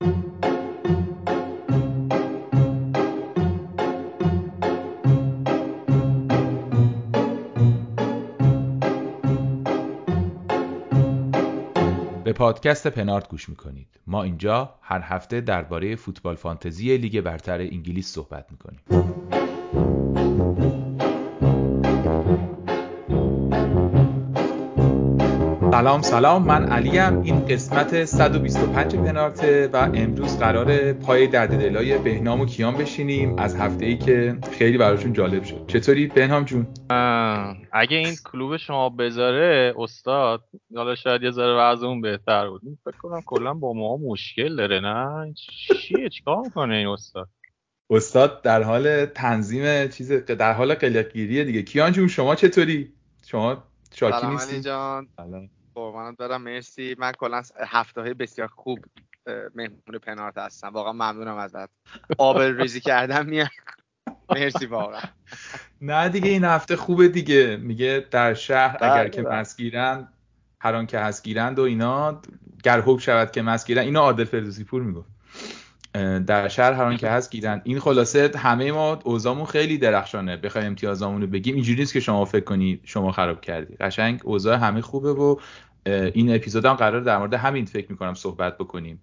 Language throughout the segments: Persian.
به پادکست پنارد گوش می‌کنید. ما اینجا هر هفته درباره فوتبال فانتزی لیگ برتر انگلیس صحبت می‌کنیم. سلام سلام. من علیم. این قسمت 125 پنارته و امروز قرار پای درد دلای بهنام و کیان بشینیم. از هفته ای که خیلی براشون جالب شد. چطوری بهنام جون؟ اگه این کلوب شما بذاره استاد حالا شاید یه ذره وضعمون بهتر بود. فکر کنم کلا با ما مشکل داره نه؟ چیه؟ چیکار می‌کنه این استاد؟ استاد در حال تنظیم چیز در حال قلیقگیریه دیگه. کیان جون شما چطوری؟ شما شاکی نیستی؟ جان. قربانت برم مرسی. من کلا هفته های بسیار خوب مهمون پنارت هستم. واقعا ممنونم ازت. آبل ریزی کردم میاد. مرسی واقعا. نه دیگه این هفته خوبه دیگه. میگه در شهر بله، اگر که بله. مسگیرند هر آن که هست گیرند و اینا گر حکم شود که مسگیرند اینو عادل فردوسی پور می‌گفت. در شهر هر آن که هست گیرند. این خلاصه همه ما اوضاعمون خیلی درخشانه. بخوایم امتیازامون رو بگیم. اینجوری نیست که شما فکر کنی شما خراب کردی. قشنگ اوضاع همه خوبه و این اپیزود هم قراره در مورد همین فکر می‌کنم صحبت بکنیم.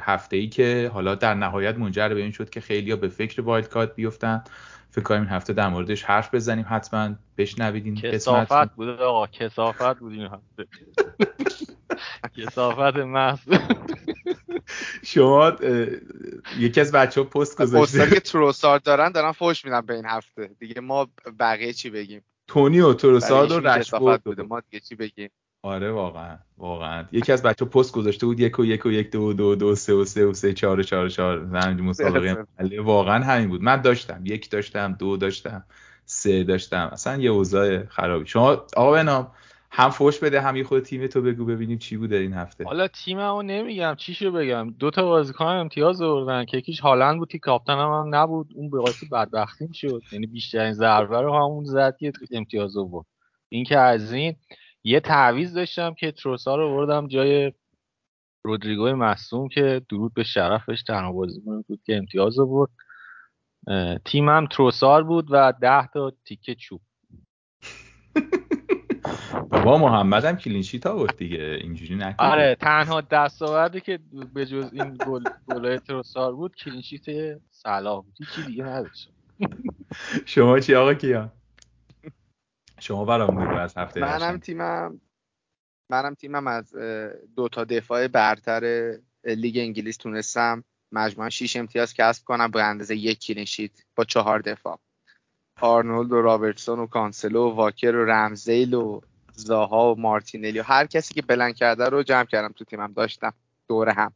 هفته ای که حالا در نهایت منجر به این شد که خیلیا به فکر wild card بیفتن. فکر کنم این هفته در موردش حرف بزنیم حتما بشنوید این کثافت بود آقا کثافت بود این هفته. کثافت محض. شما یکی از بچه ها پست گذاشته. که تروسار دارن دارن فوش میدن به این هفته. دیگه ما بقیه چی بگیم؟ تونی و تروسارد و رشفورد بوده. ما دیگه چی بگیم؟ آره واقعا واقعا. یکی از بچه پست گذاشته بود یک و یک و یک دو دو دو سه و سه و سه چهار و چهار و چهار مسابقه واقعا همین بود. من داشتم یک داشتم دو داشتم سه داشتم. اصلا یه اوضاع خرابی. شما آقا بنام هم فوش بده هم یه خود تیم تو بگو ببینیم چی بوده این هفته. حالا تیممو نمیگم چیشو بگم. دو تا بازیکن امتیاز آوردن که یکیش هالند بود که کاپتن هم, هم نبود. اون باعث بدبختیم شد. یعنی بیشترین ضربه رو همون زد که امتیاز آورد. این که از این یه تعویض داشتم که تروسار رو آوردم جای رودریگو مصدوم که درود به شرفش تنها بازیکن بود که امتیاز اه، تیمم تروسار بود و ده تا تیکه چوب. بابا محمد هم clean sheet آورد دیگه. اینجوری نکن. آره تنها دستاوردی که به جز این گل گلای تروسار بود clean sheet بود هیچی دیگه نداشت. شما چی آقا کیا شما برام بگو از هفته منم. تیمم منم تیمم از دو تا دفاع برتر لیگ انگلیس تونستم. مجموعا 6 امتیاز کسب کنم. به اندازه یک clean sheet با چهار دفاع. آرنولد و رابرتسون و کانسلو و واکر و رمزدیل و زاها و مارتینلی و هر کسی که blank کرده رو جمع کردم تو تیمم. داشتم دور هم.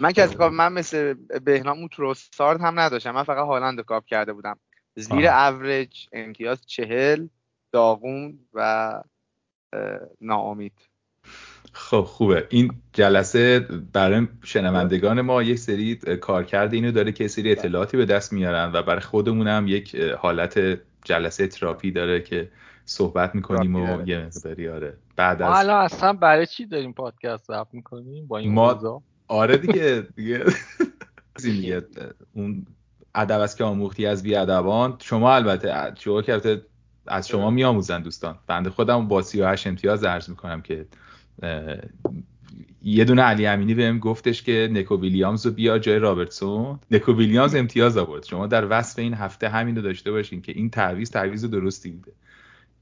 من کسی cap من مثل بهنام اون تروسارد هم نداشتم. من فقط هالند cap کرده بودم. زیر. اوریج امتیاز چهل. داغون و ناامید. خب خوبه. این جلسه برای شنوندگان ما یک سری کارکرد اینو داره که سری اطلاعاتی به دست میارن و برای خودمون هم یک حالت جلسه تراپی داره که صحبت می‌کنیم و. یه مقداری آره. بعد از الان اصلا برای چی داریم پادکست ضبط می‌کنیم؟ با این ما- اوضاع؟ آره دیگه دیگه. اون ادب است که آموختی از بیادبان. شما البته شما که البته از شما میآموزن دوستان. بنده خودم با 38 امتیاز عرض می‌کنم که یه دونه علی امینی بهم گفتش که نکو ویلیامز رو بیار جای رابرتسون. نکو ویلیامز امتیاز آورد. شما در وصف این هفته همین رو داشته باشین که این تعویض تعویض درستی بوده.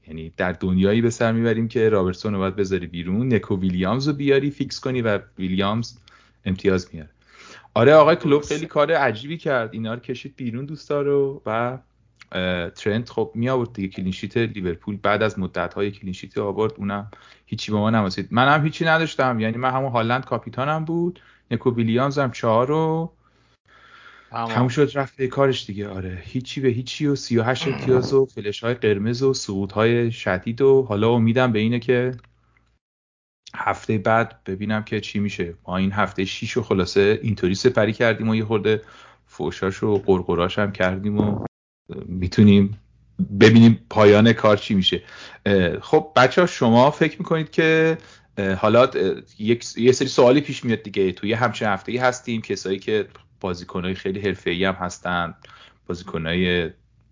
یعنی در دنیایی به سر می‌بریم که رابرتسون رو باید بذاری بیرون. نکو ویلیامز رو بیاری فیکس کنی و ویلیامز امتیاز میاره. آره آقای کلوپ. خیلی کار عجیبی کرد. اینا رو کشید بیرون دوستا رو و ترنت خب می آورد دیگه clean sheet لیورپول. بعد از مدت های clean sheet آورد اونم هیچی به ما نماسید من هم هیچی نداشتم. یعنی من همون هالند کاپیتانم بود. نکو ویلیامز هم چهار رو تموم شد رفت کارش دیگه. آره هیچی به هیچی و 38 امتیاز و فلش های قرمز و سقوط های شدید و حالا امیدم به اینه که هفته بعد ببینم که چی میشه. ما این هفته 6 رو خلاصه اینطوری سپری کردیم و یه خورده فوشاش و قرقراش هم کردیم و می‌تونیم ببینیم پایان کار چی میشه. خب بچه ها شما فکر می‌کنید که حالا یک یه سری سوالی پیش میاد دیگه. توی همچین هفته هستیم کسایی که بازیکنهای خیلی حرفه‌ای هم هستن بازیکنهای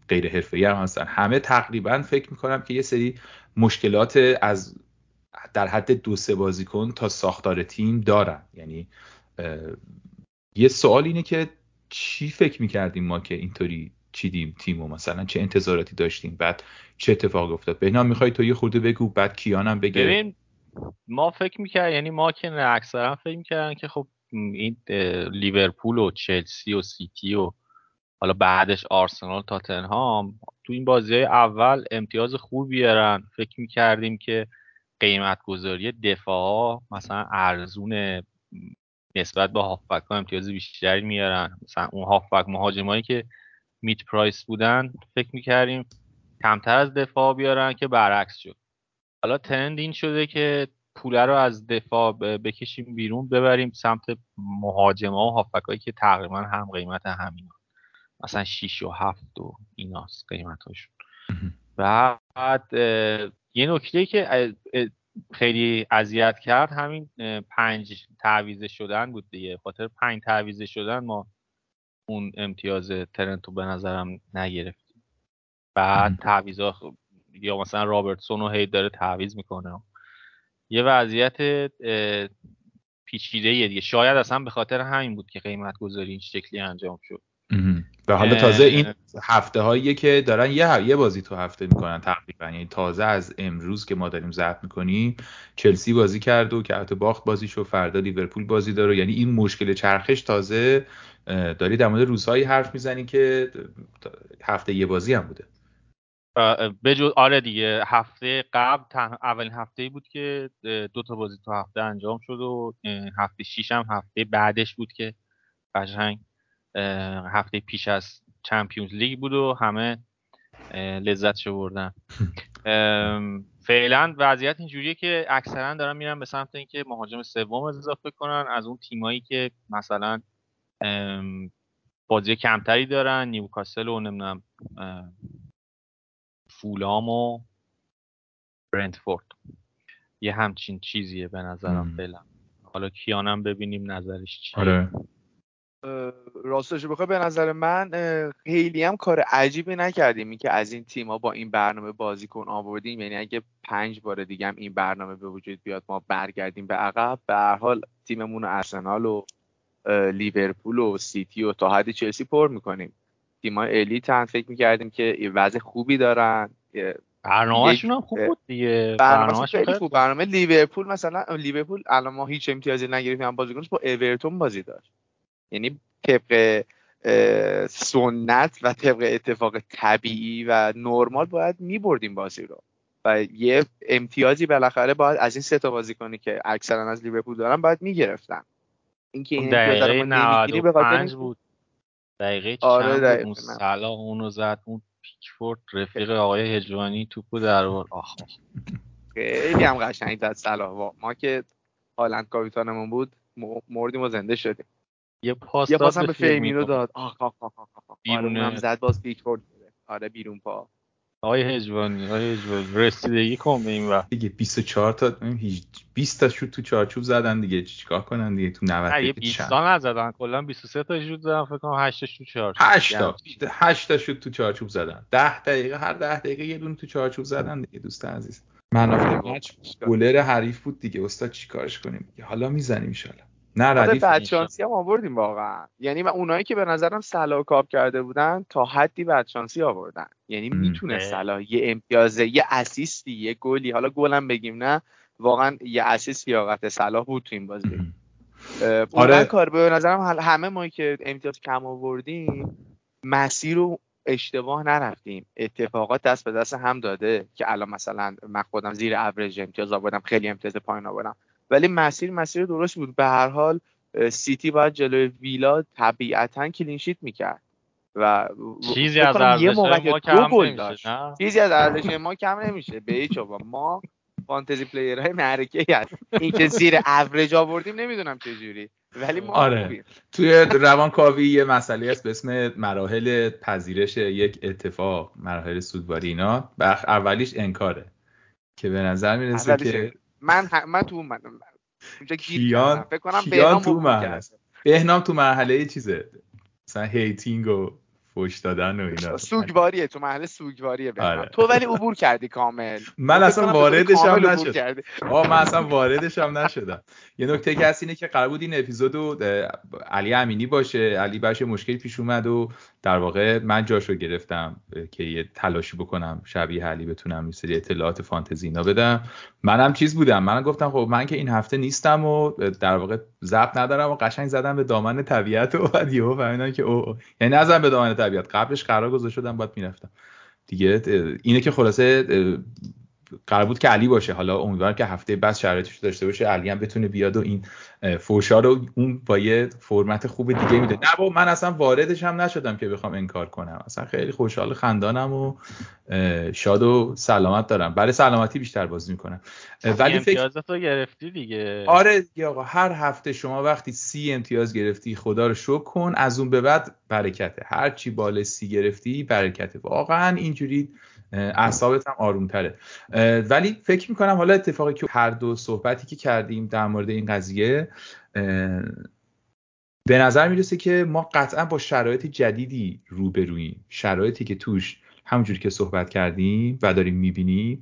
غیر حرفه‌ای هم هستن. همه تقریبا فکر می‌کنم که یه سری مشکلات از در حد دو سه بازیکن تا ساختار تیم دارن. یعنی یه سوال اینه که چی فکر می‌کردیم ما که اینطوری چیدیم تیم و مثلا چه انتظاراتی داشتیم بعد چه اتفاق افتاد. بهنام می‌خوای تو یه خورده بگو بعد کیانم بگه. ببین ما فکر می‌کرد یعنی ما که اکثرا فکر می‌کردن که خب این لیورپول و چلسی و سیتی و حالا بعدش آرسنال تاتنهام تو این بازی های اول امتیاز خوب بیارن. فکر می‌کردیم که قیمت گذاری دفاع مثلا ارزون نسبت به هافبک ها امتیاز بیشتری میارن. مثلا اون هافبک مهاجمایی که میت پرایس بودن فکر می‌کردیم کمتر از دفاع بیارن که برعکس شد. حالا ترند این شده که پوله رو از دفاع بکشیم بیرون ببریم سمت مهاجمه و هافبک که تقریبا هم قیمت همین مثلا 6 و 7 و ایناست قیمتاشون بعد یه نکته که خیلی اذیت کرد همین پنج تعویزه شدن بود دیگه. خاطر پنج تعویزه شدن ما اون امتیاز ترنتو به نظرم نگرفتیم بعد تعویزا یا مثلا رابرتسون رو هی داره تعویز می‌کنه. یه وضعیت پیچیده دیگه. شاید اصلا به خاطر همین بود که قیمت گذاری این شکلی انجام شد. و حالا تازه این هفته هایی که دارن یه یه بازی تو هفته می‌کنن تقریبا. یعنی تازه از امروز که ما داریم ضبط می‌کنیم چلسی بازی کرد و که البته باخت بازی شو فردا لیورپول بازی داره. یعنی این مشکل چرخش تازه داری در مورد روزهایی حرف می‌زنی که هفته یه بازی هم بوده. بجز آره دیگه هفته قبل اولین هفته بود که دو تا بازی تو هفته انجام شد و هفته شیش هم هفته بعدش بود که قشنگ هفته پیش از چمپیونز لیگ بود و همه لذت بردن فعلا وضعیت اینجوریه که اکثرا دارن میرن به سمت اینکه مهاجم سوم اضافه کنن. از اون تیمایی که مثلا بازی کمتری دارن نیوکاسل و نمی‌دونم فولام و برنتفورد. یه همچین چیزیه به نظرم فعلا. حالا کیانم ببینیم نظرش چیه. آره. راستش بخوای به نظر من خیلی هم کار عجیبی نکردیم. که از این تیما با این برنامه بازیکن آوردیم. یعنی اگه پنج بار دیگه هم این برنامه به وجود بیاد ما برگردیم به عقب. به هر حال تیممون ارسنال و لیورپول و سیتی و تا حدی چلسی پر می‌کنیم. تیمای الیت هم فکر می‌کردیم که وضع خوبی دارن. برنامهشون هم خوب بود دیگه. برنامه خیلی خوب. برنامه لیورپول مثلا لیورپول الان ما هیچ امتیازی نگرفتیم بازیکنش با اورتون بازی داشت. یعنی طبق سنت و طبق اتفاق طبیعی و نرمال باید میبردیم بازی رو. و یه امتیازی بالاخره باید از این سه تا بازیکنی که اکثرا از لیورپول دارن باید می‌گرفتن. اینکه این دقیقه 95 بود. دقیقه آره دقیقه اون سلا اونو زد اون پیکفورد رفیق آقای هجوانی توپو در آورد. آخ خیلی هم قشنگ زد صلاح. ما که هالند کاپیتانمون بود مردیم و زنده شدیم. یه پاس یه پاس هم به فیرمینو داد. آخ آخ آخ آخ آخ. بیرون هم زد باز پیکفورد آره بیرون پا. آقای هجوانی آقای هجوانی رسیدگی کن به این وقت. دیگه 24 تا 20 تا شوت تو چارچوب زدن دیگه. چیکار کنن دیگه تو 90 دقیقه 20 تا نزدن. کلا 23 تا شوت زدن فکر کنم 8 تا تو چارچوب. 8 تا. 8 تا شوت تو چارچوب زدن. 10 دقیقه هر 10 دقیقه یه دونه تو چارچوب زدن دیگه دوست عزیز. man of the match گلر حریف بود دیگه. استاد چیکارش کنیم؟ حالا می‌زنیم ان نه ردیف بدشانسی هم آوردیم واقعا. یعنی اونایی که به نظرم صلاح cap کرده بودن تا حدی بدشانسی آوردن. یعنی می‌تونه صلاح یه امتیازه یه assist ی یه گلی حالا گلم بگیم نه واقعا یه assist لیاقت صلاح بود تو این بازی. آره. کار به نظرم همه ما که امتیاز کم آوردیم مسیر رو اشتباه نرفتیم. اتفاقات دست به دست هم داده که الان مثلا من خودم زیر اوریج امتیاز آوردم خیلی امتیاز پایین آوردم. ولی مسیر مسیر درست بود. به هر حال سیتی باید جلوی ویلا طبیعتا clean sheet می‌کرد. و چیزی از ارزش ما کم نمیشه چیزی از ارزش ما کم نمیشه. به هیچ ما fantasy player های معرکه هست این که زیر اوریج آوردیم نمی‌دونم چه جوری. ولی ما آره. توی روانکاوی یه مسئله هست به اسم مراحل پذیرش یک اتفاق مراحل سودواری اینا. بخ اولیش انکاره که به نظر می‌رسه که من من تو من اونجا کیان فکر کنم کیان تو مرحله بهنام تو مرحله چیزه؟ مثلا هیتینگ و فوش دادن و اینا. سوگواریه تو محل سوگواریه آره. تو ولی عبور کردی کامل. من اصلا واردش هم نشدم آه من اصلا واردش هم نشدم. یه نکته که هست اینه که قرار بود این اپیزودو علی امینی باشه. علی باشه مشکلی پیش اومد و در واقع من جاشو گرفتم که یه تلاشی بکنم شبیه علی بتونم یه سری اطلاعات فانتزی اینا بدم. منم چیز بودم من گفتم خب من که این هفته نیستم و در واقع ضبط ندارم و قشنگ زدم به دامن طبیعت و بعد یهو فهمیدم که او یعنی نزدم به دامن طبیعت. قبلش قرار گذاشته شدم باید می‌رفتم. دیگه اینه که خلاصه قرار بود که علی باشه. حالا امیدوارم که هفته بعد شرایطش داشته باشه علی هم بتونه بیاد و این فوشا رو اون با یه فرمت خوب دیگه میده. نه با من اصلا واردش هم نشدم که بخوام انکار کنم. اصلا خیلی خوشحال خندانم و شاد و سلامت دارم. برای سلامتی بیشتر بازی می‌کنم. ولی فکر تو گرفتی دیگه. آره دیگه آقا هر هفته شما وقتی سی امتیاز گرفتی خدا رو شکر کن. از اون به بعد برکته. هر چی بالا سی گرفتی برکته. واقعا اینجوری اعصابت هم آروم تره ولی فکر می‌کنم حالا اتفاقی که هر دو صحبتی که کردیم در مورد این قضیه به نظر می‌رسه که ما قطعا با شرایط جدیدی روبرویم شرایطی که توش همونجوری که صحبت کردیم و داریم می‌بینیم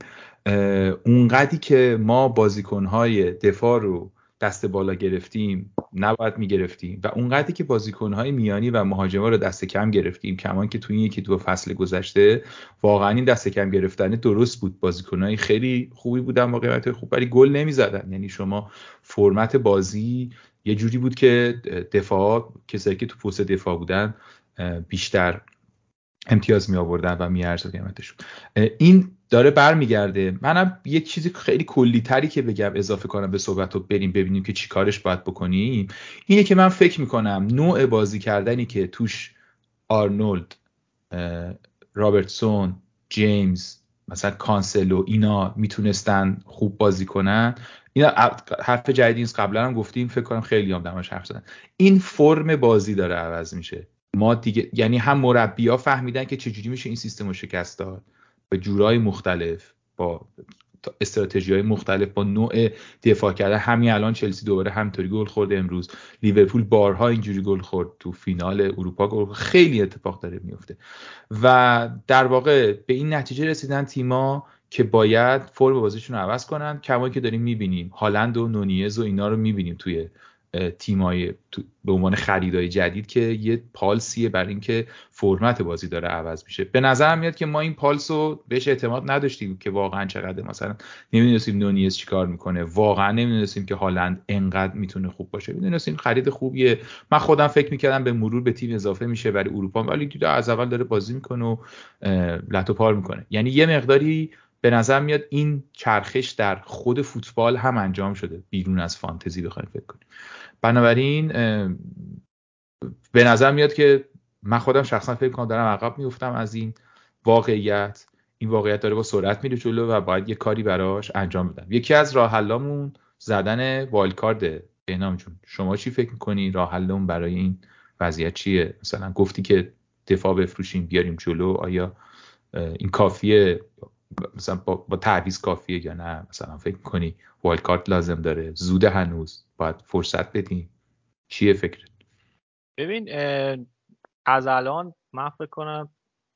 اونقدی که ما بازیکنهای دفاع رو دست بالا گرفتیم نباید می‌گرفتیم. و اونقدری که بازیکنهای میانی و مهاجما رو دست کم گرفتیم کمان که توی این یکی دو فصل گذشته واقعا این دست کم گرفتن درست بود. بازیکنهای خیلی خوبی بودن با قیمت خوب ولی گل نمی‌زدن. یعنی شما فرمت بازی یه جوری بود که دفاع کسایی که تو پست دفاع بودن بیشتر امتیاز می آوردن و می قیمتشون. این داره برمیگرده. منم یه چیزی خیلی کلی تری که بگم اضافه کنم به صحبت رو بریم ببینیم که چی کارش باید بکنیم. اینه که من فکر می‌کنم نوع بازی کردنی که توش آرنولد رابرتسون جیمز مثلا کانسلو اینا می‌تونستن خوب بازی کنن. اینا حرف جدیدی نیست. قبلا هم گفتیم. فکر کنم خیلی هم دربارش حرف زدن. این فرم بازی داره عوض میشه. ما دیگه یعنی هم مربیا فهمیدن که چجوری میشه این سیستم رو شکست داد. به جورای مختلف با استراتژی های مختلف با نوع دفاع کرده همین الان چلسی دوباره همینطوری گل خورده امروز. لیورپول بارها اینجوری گل خورد تو فینال اروپا. گل خیلی اتفاق داره میفته و در واقع به این نتیجه رسیدن تیما که باید فرم بازیشون رو عوض کنن. کما که داریم می‌بینیم. هالند و نونیز و اینا رو می‌بینیم توی تیمای به عنوان خریدای جدید که یه پالسیه بر اینکه فرمت بازی داره عوض میشه. به نظر میاد که ما این پالس رو بهش اعتماد نداشتیم که واقعا چقدر مثلا نمی‌دونستیم نونیز چیکار می‌کنه. واقعا نمی‌دونستیم که هالند انقدر می‌تونه خوب باشه. می‌دونستیم خرید خوبیه. من خودم فکر می‌کردم به مرور به تیم اضافه میشه برای اروپا ولی دیده از اول داره بازی می‌کنه و لتو پار می‌کنه. یعنی یه مقداری به نظر میاد این چرخش در خود فوتبال هم انجام شده بیرون از فانتزی بخوایم فکر کنیم. بنابراین به نظر میاد که من خودم شخصا فکر کنم دارم عقب میفتم از این واقعیت. این واقعیت داره با سرعت میره جلو و باید یه کاری براش انجام بدم. یکی از راه حلامون زدن والکارد بهنام جون. شما چی فکر می‌کنی؟ راه حلمون برای این وضعیت چیه؟ مثلا گفتی که دفاع بفروشیم بیاریم جلو. آیا این کافیه؟ مثلا با, با تعویض کافیه یا نه؟ مثلا فکر کنی والکارت لازم داره؟ زود هنوز؟ باید فرصت بدیم؟ چیه فکرت؟ ببین از الان من فکر کنم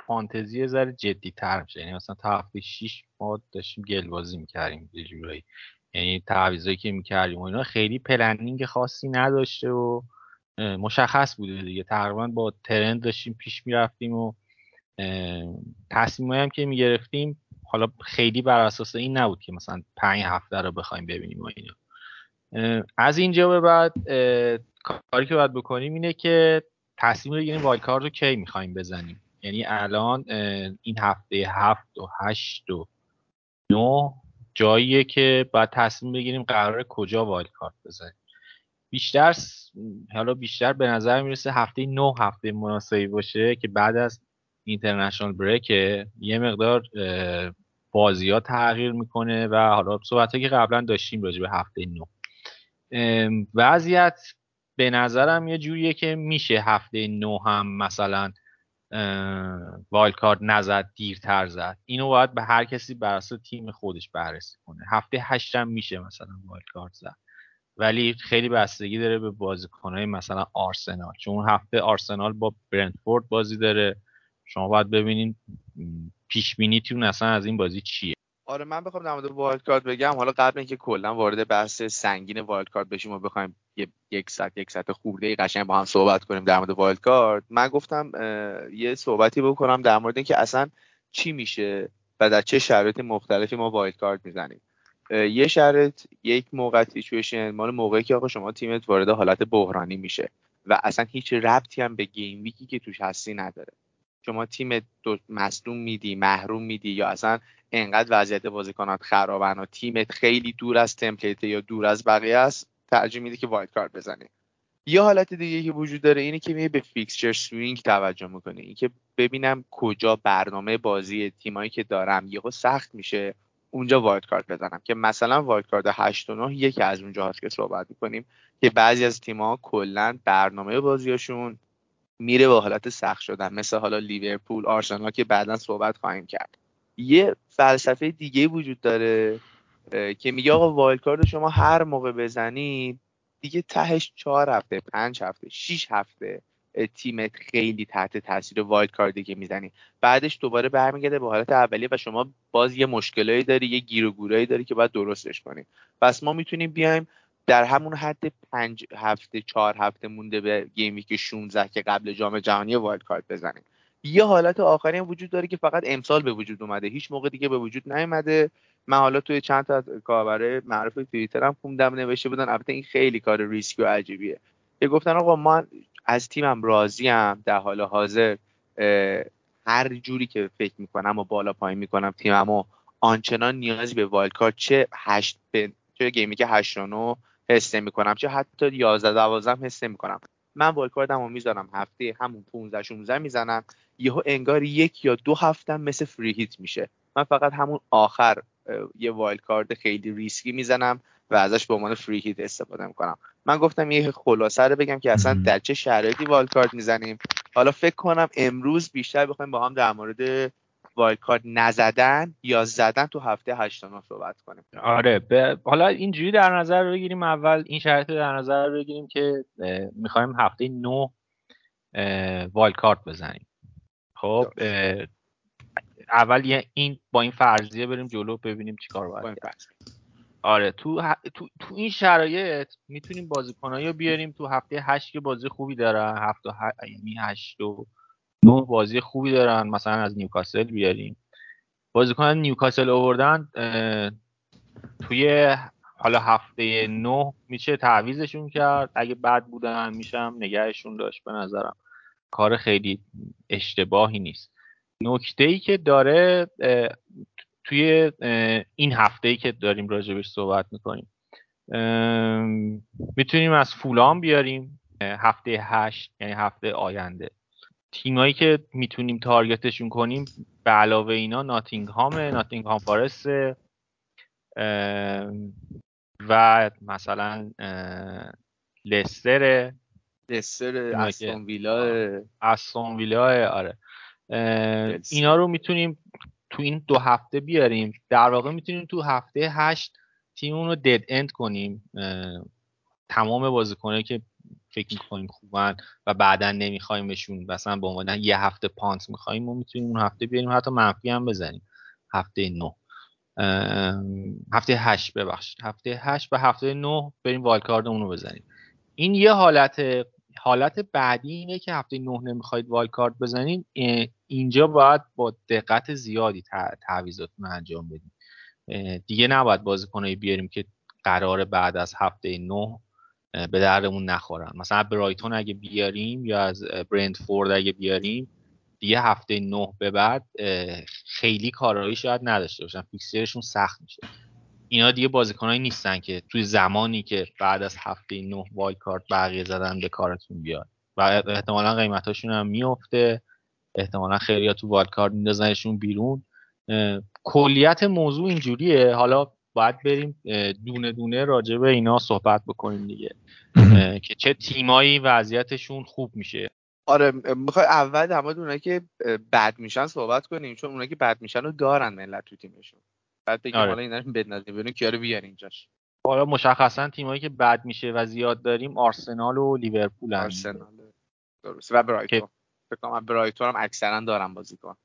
فانتزی ذره جدی تر میشه. یعنی مثلا تا هفته 6 ما داشتیم گل بازی می‌کردیم یه جورایی. یعنی تعویضایی که می‌کردیم و اینا خیلی planning خاصی نداشته و مشخص بوده دیگه. تقریبا با trend داشتیم پیش می‌رفتیم و تصمیمایی هم که می‌گرفتیم حالا خیلی بر اساس این نبود که مثلا پنج هفته رو بخوایم ببینیم و اینا. از اینجا به بعد کاری که باید بکنیم اینه که تصمیم بگیریم wild رو کی می‌خوایم بزنیم. یعنی الان این هفته هفت و هشت و نه جاییه که باید تصمیم بگیریم قرار کجا وایلد کارت بزنیم. بیشتر حالا بیشتر به نظر می‌رسه هفته نه هفته مناسبی باشه که بعد از اینترنشنال بریک یه مقدار بازی ها تغییر می‌کنه و حالا صحبت که قبلا داشتیم راجع به هفته نو. وضعیت به نظرم یه جوریه که میشه هفته نو هم مثلا wild card نزد دیرتر زد. اینو باید به هر کسی بر تیم خودش بررسی کنه. هفته هشتم میشه مثلا wild card زد. ولی خیلی بستگی داره به بازیکنهای مثلا آرسنال. چون هفته آرسنال با برنتفورد بازی داره. شما باید ببینین پیش بینیتون اصلا از این بازی چیه؟ آره من بخوام در مورد wild card بگم. حالا قبل اینکه کلا وارد بحث سنگین wild card بشیم و بخوایم یک ساعت یک ساعت خورده قشنگ با هم صحبت کنیم در مورد wild card من گفتم یه صحبتی بکنم در مورد اینکه اصلا چی میشه و در چه شرایط مختلفی ما wild card می‌زنیم یه شرط یک موقع سیچویشن مال موقعی که آقا شما تیمت وارد حالت بحرانی میشه و اصلا هیچ ربطی هم به game week ی که توش هستی نداره. شما تیم مصدوم میدی محروم میدی یا اصلا انقدر وضعیت بازیکنات خرابن و تیمت خیلی دور از template یا دور از بقیه است ترجیح میدی که wild card بزنی. یه حالت دیگه که وجود داره اینه که میای به fixture swing توجه می‌کنی. اینکه ببینم کجا برنامه بازی تیمایی که دارم یهو سخت میشه اونجا wild card بزنم. که مثلا wild card 8 و 9 یکی از اونجا که صحبت می‌کنیم که بعضی از تیم‌ها کلا برنامه بازیاشون میره به حالت سخت شدن. مثل حالا لیورپول آرسنال که بعدا صحبت خواهیم کرد. یه فلسفه دیگه وجود داره که میگه آقا wild card شما هر موقع بزنی دیگه تهش چهار هفته پنج هفته شیش هفته تیمت خیلی تحت تاثیر wild card ی که می‌زنی. بعدش دوباره برمیگرده به حالت اولیه و شما باز یه مشکلایی داری یه گیر و گورایی داری که باید درستش کنی. پس ما می‌تونیم بیایم در همون حد پنج هفته چهار هفته مونده به game week 16 که قبل جام جهانی wild card بزنیم. یه حالت آخری هم وجود داره که فقط امسال به وجود اومده. هیچ موقع دیگه به وجود نیومده. من حالا توی چند تا کاربر معروف توییتر هم خوندم نوشته بودن البته این خیلی کار ریسکی و عجیبیه. که گفتن آقا من از تیمم راضیم در حال حاضر هر جوری که فکر می‌کنم و بالا پایین می‌کنم تیمم و آنچنان نیازی به wild card چه هشت چه game week 8 9 حس می‌کنم چه حتی 11 12 حس می‌کنم من wild card مو می‌ذارم. هفته همون 15 16 می‌زنم یهو انگار یک یا دو هفته مثل free hit میشه. من فقط همون آخر یه wild card خیلی ریسکی می‌زنم و ازش به عنوان free hit استفاده می‌کنم. من گفتم یه خلاصه رو بگم که اصلا در چه شرایطی wild card می‌زنیم. حالا فکر کنم امروز بیشتر بخوایم با هم در مورد wild card نزدن یا زدن تو هفته 8 صحبت کنیم. آره به حالا اینجوری در نظر بگیریم. اول این شرایط در نظر بگیریم که می‌خوایم هفته 9 wild card بزنیم. خب اول این با این فرضیه بریم جلو ببینیم چیکار باید آره تو, تو, تو این شرایط می‌تونیم بازیکنایی رو بیاریم. تو هفته هشت که بازی خوبی دارن هفته یعنی هشت و نه بازی خوبی دارن مثلا از نیوکاسل بیاریم. بازیکن نیوکاسل آوردن توی حالا هفته نه میشه تعویزشون کرد. اگه بد بودن میشم نگهشون داشت به نظرم. کار خیلی اشتباهی نیست. نکته ای که داره توی این هفته ای که داریم راجبش صحبت می‌کنیم. می‌تونیم از فولان بیاریم. هفته هشت یعنی هفته آینده. تیمایی که می‌تونیم تارگتشون کنیم به علاوه اینا ناتینگ هامه ناتینگ هام فارست و مثلا لستر لستر استون ویلا. استون ویلا آره. اینا رو می‌تونیم تو این دو هفته بیاریم. در واقع می‌تونیم تو هفته هشت تیممون رو دد اند کنیم. تمام بازیکنه که فکر می‌کنیم خوبن و بعدا نمیخوایمشون مثلا به عنوان یه هفته پانت می‌خوایم و می‌تونیم اون هفته بیاریم حتی منفی هم بزنیم. هفته نه. هفته هشت ببخشید. هفته هشت و هفته نه بریم والکاردمون رو بزنیم. این یه حالت حالت بعدی اینه که هفته نه نمی‌خواید والکارد بزنین. اینجا باید با دقت زیادی تعویضاتون انجام بدیم دیگه نباید بازیکنایی بیاریم که قرار بعد از هفته نه به دردمون نخورن. مثلا برایتون اگه بیاریم یا از برندفورد اگه بیاریم دیگه هفته نه به بعد خیلی کارایی شاید نداشته باشن. fixture شون سخت میشه. اینا دیگه بازیکنایی نیستن که توی زمانی که بعد از هفته نه wild card بقیه زدن به کارتون بیاد و احتمالا قیمتاشون هم میفته احتمالا خیلی تو wild card میندازنشون بیرون. کلیت موضوع اینجوریه. حالا باید بریم دونه دونه راجع به اینا صحبت بکنیم دیگه. که چه تیمایی وضعیتشون خوب میشه. آره می‌خوای اول در مورد اونایی که بد میشن صحبت کنیم چون اونایی که بد میشن رو دارن ملت تو تیمشون. بعد بگیم آره. حالا اینا رو بدنازیم ببینیم کیا رو بیارین اینجاش. حالا مشخصا تیمایی که بد میشه و زیاد داریم آرسنال و لیورپول آرسنال درست و برایتون. فکر کنم برایتون هم اکثرا دارن بازیکن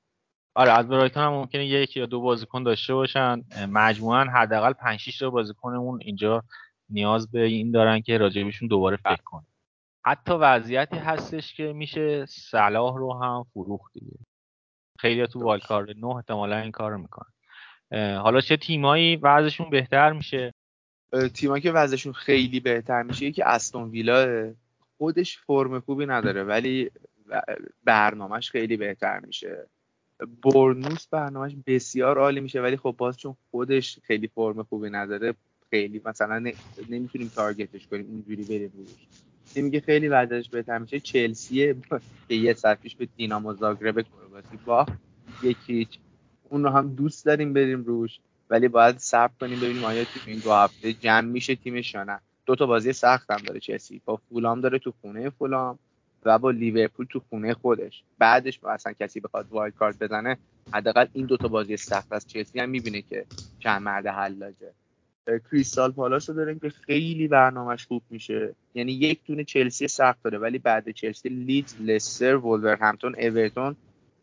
آره از برایتون هم ممکنه یک یا دو بازیکن داشته باشن. مجموعا حداقل 5 6 تا بازیکنمون اینجا نیاز به این دارن که راجبشون دوباره فکر بله. کنن. حتی وضعیتی هستش که میشه صلاح رو هم فروخت دیگه. خیلی تو والکارد نه احتمالا این کار رو می‌کنن حالا چه تیمایی وضعشون بهتر میشه؟ تیمایی که وضعشون خیلی بهتر میشه یکی استون ویلا. خودش فرم خوبی نداره ولی برنامهش خیلی بهتر میشه. برنوس برنامهش بسیار عالی میشه ولی خب باز چون خودش خیلی فرم خوبی نداره خیلی مثلا نمی‌تونیم تارگتش کنیم اونجوری بریم روش تیمی که خیلی وضعش بهتر میشه. چلسیه که یه سر به دینامو زاگرب کرواسی با یکی اون رو هم دوست داریم بریم روش ولی باید صبر کنیم ببینیم آیا تیم این دو هفته جمع میشه تیمش یا نه. دو تا بازی سخت هم داره چلسی. با فولام داره تو خونه فولام. و با لیورپول تو خونه خودش. بعدش اصلا کسی بخواد wild card بزنه حداقل این دوتا بازی سخت از چلسی هم می‌بینه که چند مرد حلاجه. کریستال پالاس رو داریم که خیلی برنامهش خوب میشه. یعنی یک دونه چلسی سخت داره ولی بعد چلسی لیدز لستر وولورهمپتون اورتون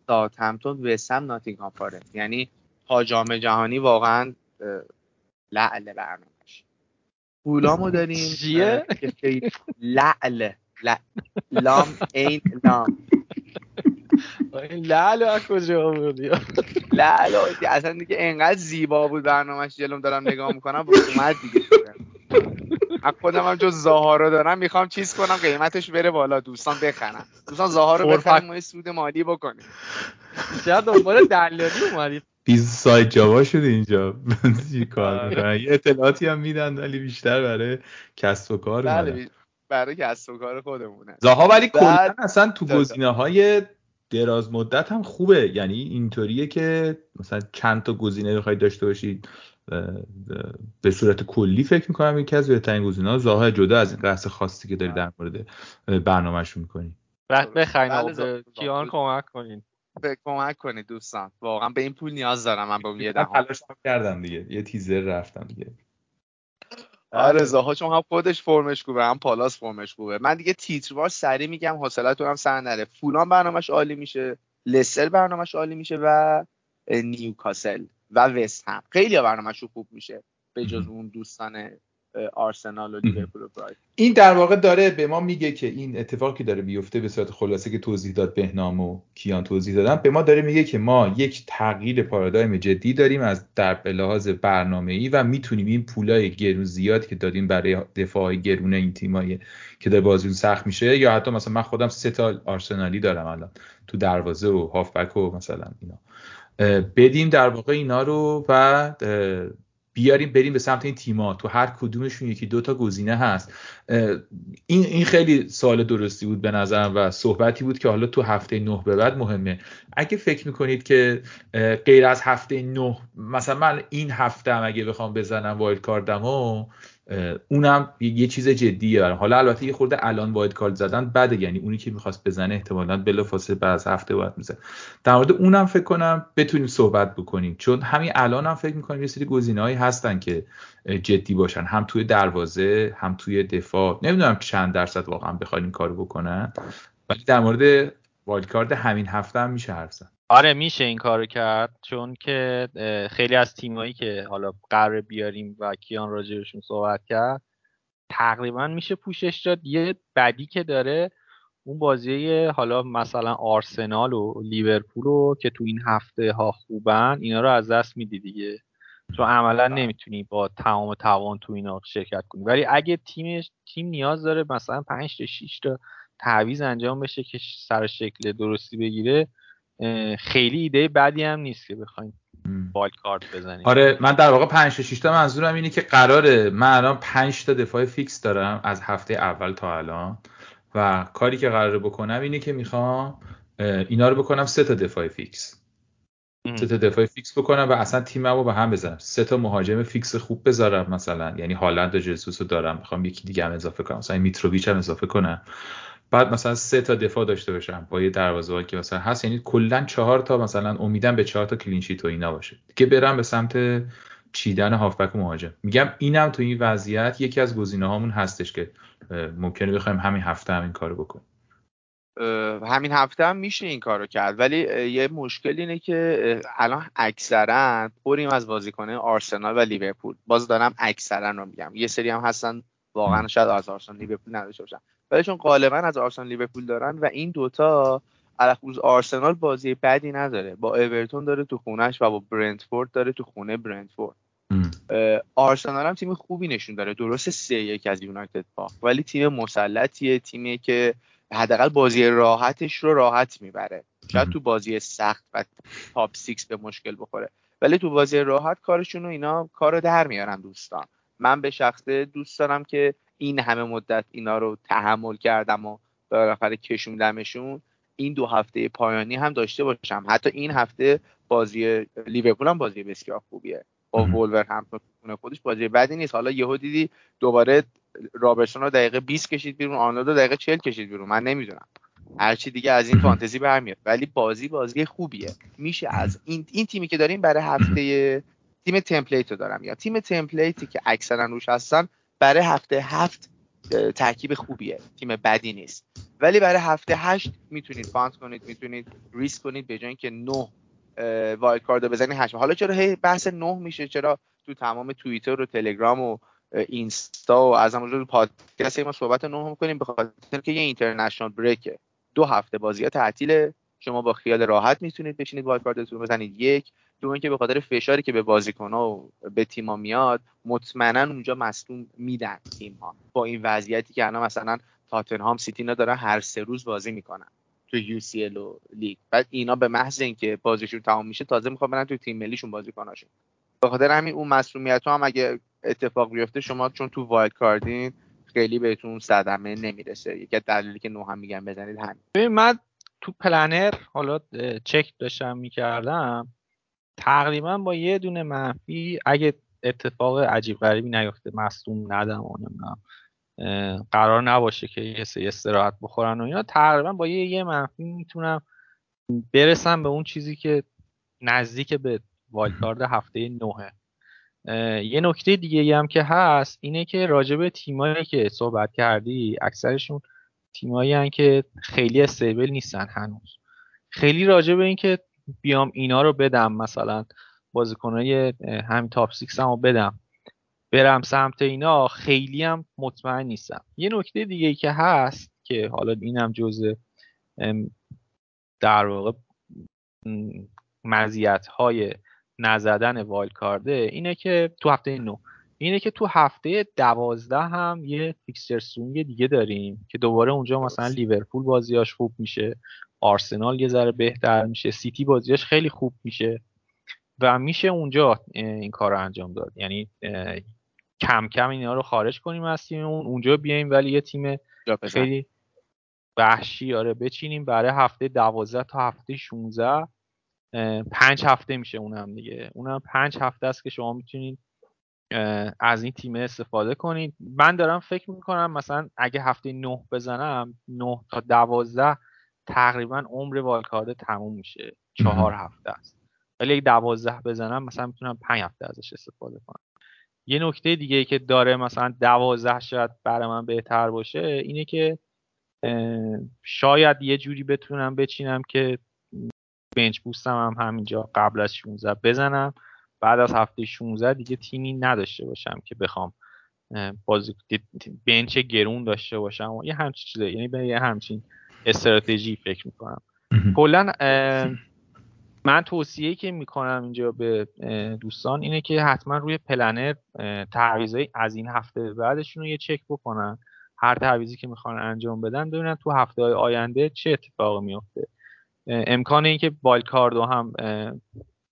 ساوثهمپتون وستهم ناتینگهام فارست یعنی تا جام جهانی واقعا لعل برنامهش پولامو داریم چیه؟ لعل. لام این لام. این از کجا بودی لعل اصلا دیگه انقدر زیبا بود برنامهش جلوم دارم نگاه می‌کنم اومد دیگه. از خودم هم جز زاها رو دارم می‌خوام چیز کنم قیمتش بره بالا. دوستان بخرن. دوستان زاها رو بخرن ما سود مالی بکنیم. شاید دنبال دلالی اومدید بیز سایت جاوا شده اینجا. کار یه اطلاعاتی هم میدن ولی بیشتر برای کسب و کار بله برای کسب و کار خودمونه. زاها ولی کلا اصلا تو گزینه های دراز مدت هم خوبه. یعنی اینطوریه که مثلا چند تا گزینه بخواید داشته باشید. به صورت کلی فکر می‌کنم یکی از بهترین گزینه ها زاها جدا از این قصد خاصی که داری در مورد برنامهشون می‌کنی. بعد بخواین کیان کمک کنین. به کمک کنید دوستان. واقعا به این پول نیاز دارم من به یه دهم تلاش کردم دیگه. یه تیزر رفتم دیگه. آره. زاها چون هم خودش فرمش خوبه هم پالاس فرمش خوبه. من دیگه تیتروار سری میگم حوصلتون هم سر نره. فولان برنامهش عالی میشه لستر برنامهش عالی میشه و نیوکاسل و وست هم. خیلی برنامهش خوب میشه به جز اون دوستان آرسنال و لیورپول و این در واقع داره به ما میگه که این اتفاقی داره بیفته به صورت خلاصه که توضیح داد بهنام و کیان توضیح دادن به ما داره میگه که ما یک تغییر پارادایم جدی داریم از در لحاظ برنامه ای و می‌تونیم این پولای گرون زیاد که دادیم برای دفاع گرون این تیمایی که در بازی سخت میشه یا حتی مثلا من خودم سه تا آرسنالی دارم الان تو دروازه و هافبک و مثلا اینا. بدیم در واقع اینا رو و بیاریم بریم به سمت این تیما تو هر کدومشون یکی دو تا گزینه هست. این این خیلی سوال درستی بود به نظرم و صحبتی بود که حالا تو هفته نه به بعد مهمه. اگه فکر می‌کنید که غیر از هفته نه مثلا من این هفته هم اگه بخوام بزنم وایلد کاردمو اونم یه چیز جدیه برام. حالا البته یه خورده الان واید کارت زدن بده یعنی اونی که می‌خواست بزنه احتمالا بلا فاصله بعد از هفته باید می‌زنه در مورد اونم فکر کنم بتونیم صحبت بکنیم چون همین الان هم فکر می‌کنم یه سری گزینه‌هایی هستن که جدی باشن. هم توی دروازه هم توی دفاع. نمی‌دونم چند درصد واقعا بخواین این کارو بکنن ولی در مورد وایلد همین هفته هم میشه حرف آره میشه این کارو کرد چون که خیلی از تیمایی که حالا قرار بیاریم و کیان راجبشون صحبت کرد تقریبا میشه پوشش داد. یه بدی که داره اون بازی حالا مثلا آرسنال و لیورپول رو که تو این هفته ها خوبن اینا رو از دست میدی دیگه. تو عملا بله. نمی‌تونی با تمام توان تو اینا شرکت کنی. ولی اگه تیمش تیم نیاز داره مثلا 5 تا 6 تا تعویض انجام بشه که سر شکل درستی بگیره خیلی ایده بدی هم نیست که بخوایم wild card بزنیم. آره من در واقع 5 تا 6 تا منظورم اینه که قراره من الان 5 تا دفاع فیکس دارم از هفته اول تا الان و کاری که قراره بکنم اینه که می‌خوام اینا رو بکنم سه تا دفاع فیکس. سه تا دفاع فیکس بکنم و اصلا تیمم رو به هم بزنم. سه تا مهاجم فیکس خوب بذارم مثلا. یعنی هالند و جسوس رو دارم می‌خوام یکی دیگه هم اضافه کنم. مثلا میتروویچ هم اضافه کنم. بعد مثلا سه تا دفاع داشته باشم با یه دروازه که مثلا هست. یعنی کلا چهار تا مثلا امیدم به چهار تا کلینشیت و اینا باشه که برم به سمت چیدن هافبک و مهاجم. میگم اینم تو این وضعیت یکی از گزینه هامون هستش که ممکنه بخوایم همین هفته همین کارو بکنیم. همین هفته هم میشه این کارو کرد. ولی یه مشکل اینه که الان اکثرا پریم از بازیکنه آرسنال و لیورپول. باز دارم اکثرا رو میگم. یه سری هم هستن واقعا شاید از آرسنال لیورپول نداشته باشن. ولی چون غالبا از آرسنال لیورپول دارن و این دوتا رو آرسنال بازی بدی نداره. با اورتون داره تو خونهش و با برنتفورد داره تو خونه برنتفورد. آرسنال هم تیم خوبی نشون داده. درست سه یک از یونایتد باخت ولی تیم مسلطیه تیمی که حداقل بازی راحتش رو راحت می‌بره. شاید تو بازی سخت و top six به مشکل بخوره. ولی تو بازی راحت کارشون رو اینا کارو در میارن دوستان. من به شخصه دوست دارم که این همه مدت اینا رو تحمل کردم و بالاخره کشوندمشون این دو هفته پایانی هم داشته باشم. حتی این هفته بازی لیورپول هم بازی بسیار خوبیه. با وولور هم خودش بازی بدی نیست. حالا یهو دیدی دوباره رابرسون رو دقیقه 20 کشید بیرون آنالدو دقیقه 40 کشید بیرون. من نمی‌دونم. هرچی دیگه از این فانتزی برمیاد. ولی بازی بازی خوبیه. میشه از این این تیمی که داریم برای هفته تیم template رو دارم. یا تیم template ی که اکثرا روش هستن برای هفته هفت ترکیب خوبیه. تیم بدی نیست. ولی برای هفته هشت می‌تونید punt کنید می‌تونید ریسک کنید به جای اینکه نه wild card بزنید هشت. حالا چرا هی بحث نه میشه؟ چرا تو تمام توییتر و تلگرام و اینستا و از همونجا پادکست ما صحبت نه می‌کنیم به خاطر که یه international break ه. دو هفته بازی ها تعطیله. شما با خیال راحت می‌تونید بشینید wild card تون بزنید. یک دو اینکه به خاطر فشاری که به بازیکن‌ها و به تیم‌ها میاد مطمئنا اونجا مصدوم میدن تیم‌ها. با این وضعیتی که الان مثلا تاتنهام سیتی اینا دارن هر سه روز بازی می‌کنن تو UCL و لیگ. بعد اینا به محض اینکه بازیشون تمام میشه تازه می‌خوان برن تو تیم ملیشون بازیکناشون به خاطر همین اون مصدومیت هم اگه اتفاق بیفته شما چون تو wild card ین خیلی بهتون صدمه نمی‌رسه. یکی دلیلی که نه هم میگن بزنید همین. من تو پلنر حالا چک داشتم می‌کردم. تقریبا با یه دونه منفی اگه اتفاق عجیب غریبی نیفته مصدوم ندم قرار نباشه که یه سه استراحت بخورن و اینا تقریبا با یه یه منفی می‌تونم برسم به اون چیزی که نزدیک به والکارد هفته نوه. یه نکته دیگه هم که هست اینه که راجب تیمایی که صحبت کردی اکثرشون تیمایی که خیلی stable نیستن هنوز. خیلی راجب این که بیام اینا رو بدم مثلا بازیکنای همین top six هم رو بدم برم سمت اینا خیلی هم مطمئن نیستم. یه نکته دیگه ای که هست که حالا اینم جزء در واقع مزیت های نزدن wild card ه اینه که تو هفته نه اینه که تو هفته دوازده هم یه fixture swing دیگه داریم که دوباره اونجا مثلا لیورپول بازیاش خوب میشه آرسنال یه ذره بهتر میشه سیتی بازیاش خیلی خوب میشه و میشه اونجا این کار رو انجام داد. یعنی کم کم اینا رو خارج کنیم از تیممون اونجا بیایم ولی یه تیم خیلی وحشی آره بچینیم. برای هفته دوازده تا هفته 16 پنج هفته میشه اونم دیگه. اونم پنج هفته است که شما می‌تونید از این تیم استفاده کنید. من دارم فکر می‌کنم مثلا اگه هفته نه بزنم نه تا دوازده تقریبا عمر والکارد تموم میشه. چهار هفته است. ولی اگه دوازده بزنم مثلا می‌تونم پنج هفته ازش استفاده کنم. یه نکته دیگه ای که داره مثلا دوازده شاید برای من بهتر باشه اینه که شاید یه جوری بتونم بچینم که بنچ بوستم هم همینجا قبل از 16 بزنم. بعد از هفته 16 دیگه تیمی نداشته باشم که بخوام بازی بنچ گرون داشته باشم و یه همچین چیزه یعنی به یه همچین استراتژی فکر می‌کنم. کلا من توصیه که می‌کنم اینجا به دوستان اینه که حتما روی پلنر تعویضای از این هفته بعدشون رو یه چک بکنن. هر تعویزی که می‌خوان انجام بدن ببینن تو هفته های آینده چه اتفاقی میفته امکان اینکه بالکاردو هم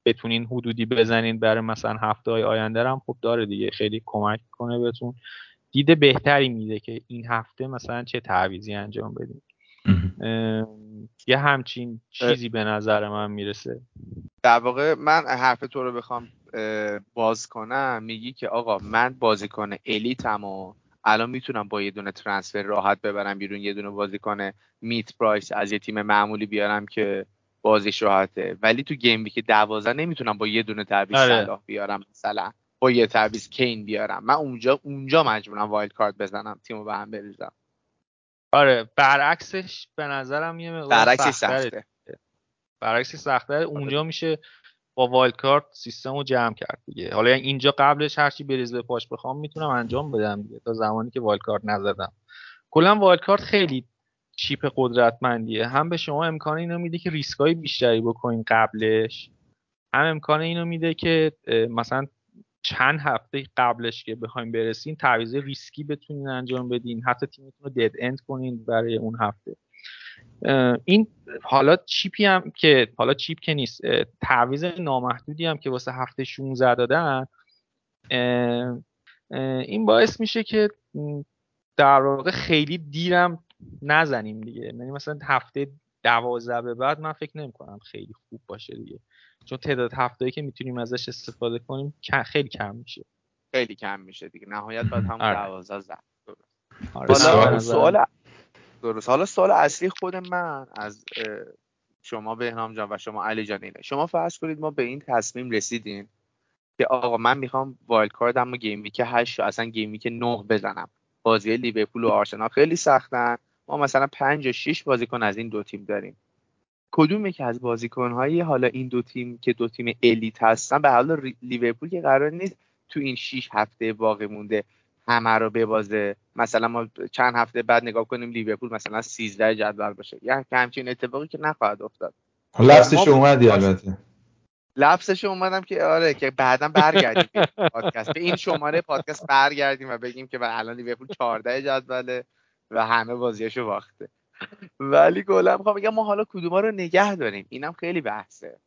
بتونین حدودی بزنین برای مثلا هفته های آینده هم خب داره دیگه خیلی کمک کنه بهتون. دید بهتری میده که این هفته مثلا چه تعویزی انجام بدین. یه همچین چیزی به نظر من می‌رسه. در واقع من حرف تو رو بخوام باز کنم. میگی که آقا من بازیکن الیتم و الان می‌تونم با یه دونه ترانسفر راحت ببرم بیرون یه دونه بازیکن میت پرایس از یه تیم معمولی بیارم که بازیش راحته. ولی تو گیم که دوازه نمی‌تونم با یه دونه تعویض آره. صلاح بیارم مثلا. با یه تعویض کین بیارم. من اونجا اونجا مجبورم wild card بزنم تیمو به هم بریزم. آره برعکسش به نظرم یه مقدار برعکسش سخت‌تره. سخته. برعکسش سخته اونجا میشه با wild card سیستم رو جمع کرد دیگه. حالا یعنی اینجا قبلش هرچی بریز بپاش بخوام می‌تونم انجام بدم دیگه. تا زمانی که wild card نزدم. کلا wild card خیلی chip قدرتمندیه. هم به شما امکان اینو میده که ریسکای بیشتری بکنین قبلش. هم امکان اینو میده که مثلا چند هفته قبلش که بخوایم برسین تعویض ریسکی بتونین انجام بدین. حتی تیمتون رو دد اند کنین برای اون هفته. این حالا چیپی هم که حالا چیپ که نیست. تعویض نامحدودی هم که واسه هفته 16 دادن. این باعث میشه که در واقع خیلی دیرم نزنیم دیگه. یعنی مثلا هفته دوازده به بعد من فکر نمی کنم خیلی خوب باشه دیگه. چون تعداد هفتهایی که می‌تونیم ازش استفاده کنیم خیلی کم میشه. خیلی کم میشه دیگه. نهایت باید همون آره. دوازده زد. آره. حالا به نظرم- سوال درست. حالا سوال اصلی خود من از شما بهنام جان و شما علی جان اینه. شما فرض کنید ما به این تصمیم رسیدین که آقا من می‌خوام wild card م و game week 8 و اصلا game week 9 بزنم. بازی لیورپول و آرسنال خیلی سختن. ما مثلا 5 یا 6 بازیکن از این دو تیم داریم. کدوم که از بازیکن‌های حالا این دو تیم که دو تیم الیت هستن؟ به حال لیورپول که قرار نیست تو این 6 هفته باقی مونده همه رو ببازه. مثلا ما چند هفته بعد نگاه کنیم لیورپول مثلا 13 جدول باشه. یعنی همچین اتفاقی که نخواهد افتاد. لفظش ما- اومدی البته. لفظش اومدم که آره که بعدا برگردیم به این پادکست. به این شماره پادکست برگردیم و بگیم که الان لیورپول 14 جدوله. و همه بازیاشو باخته. ولی کلا می‌خوام بگم ما حالا کدوما رو نگه داریم؟ اینم خیلی بحثه.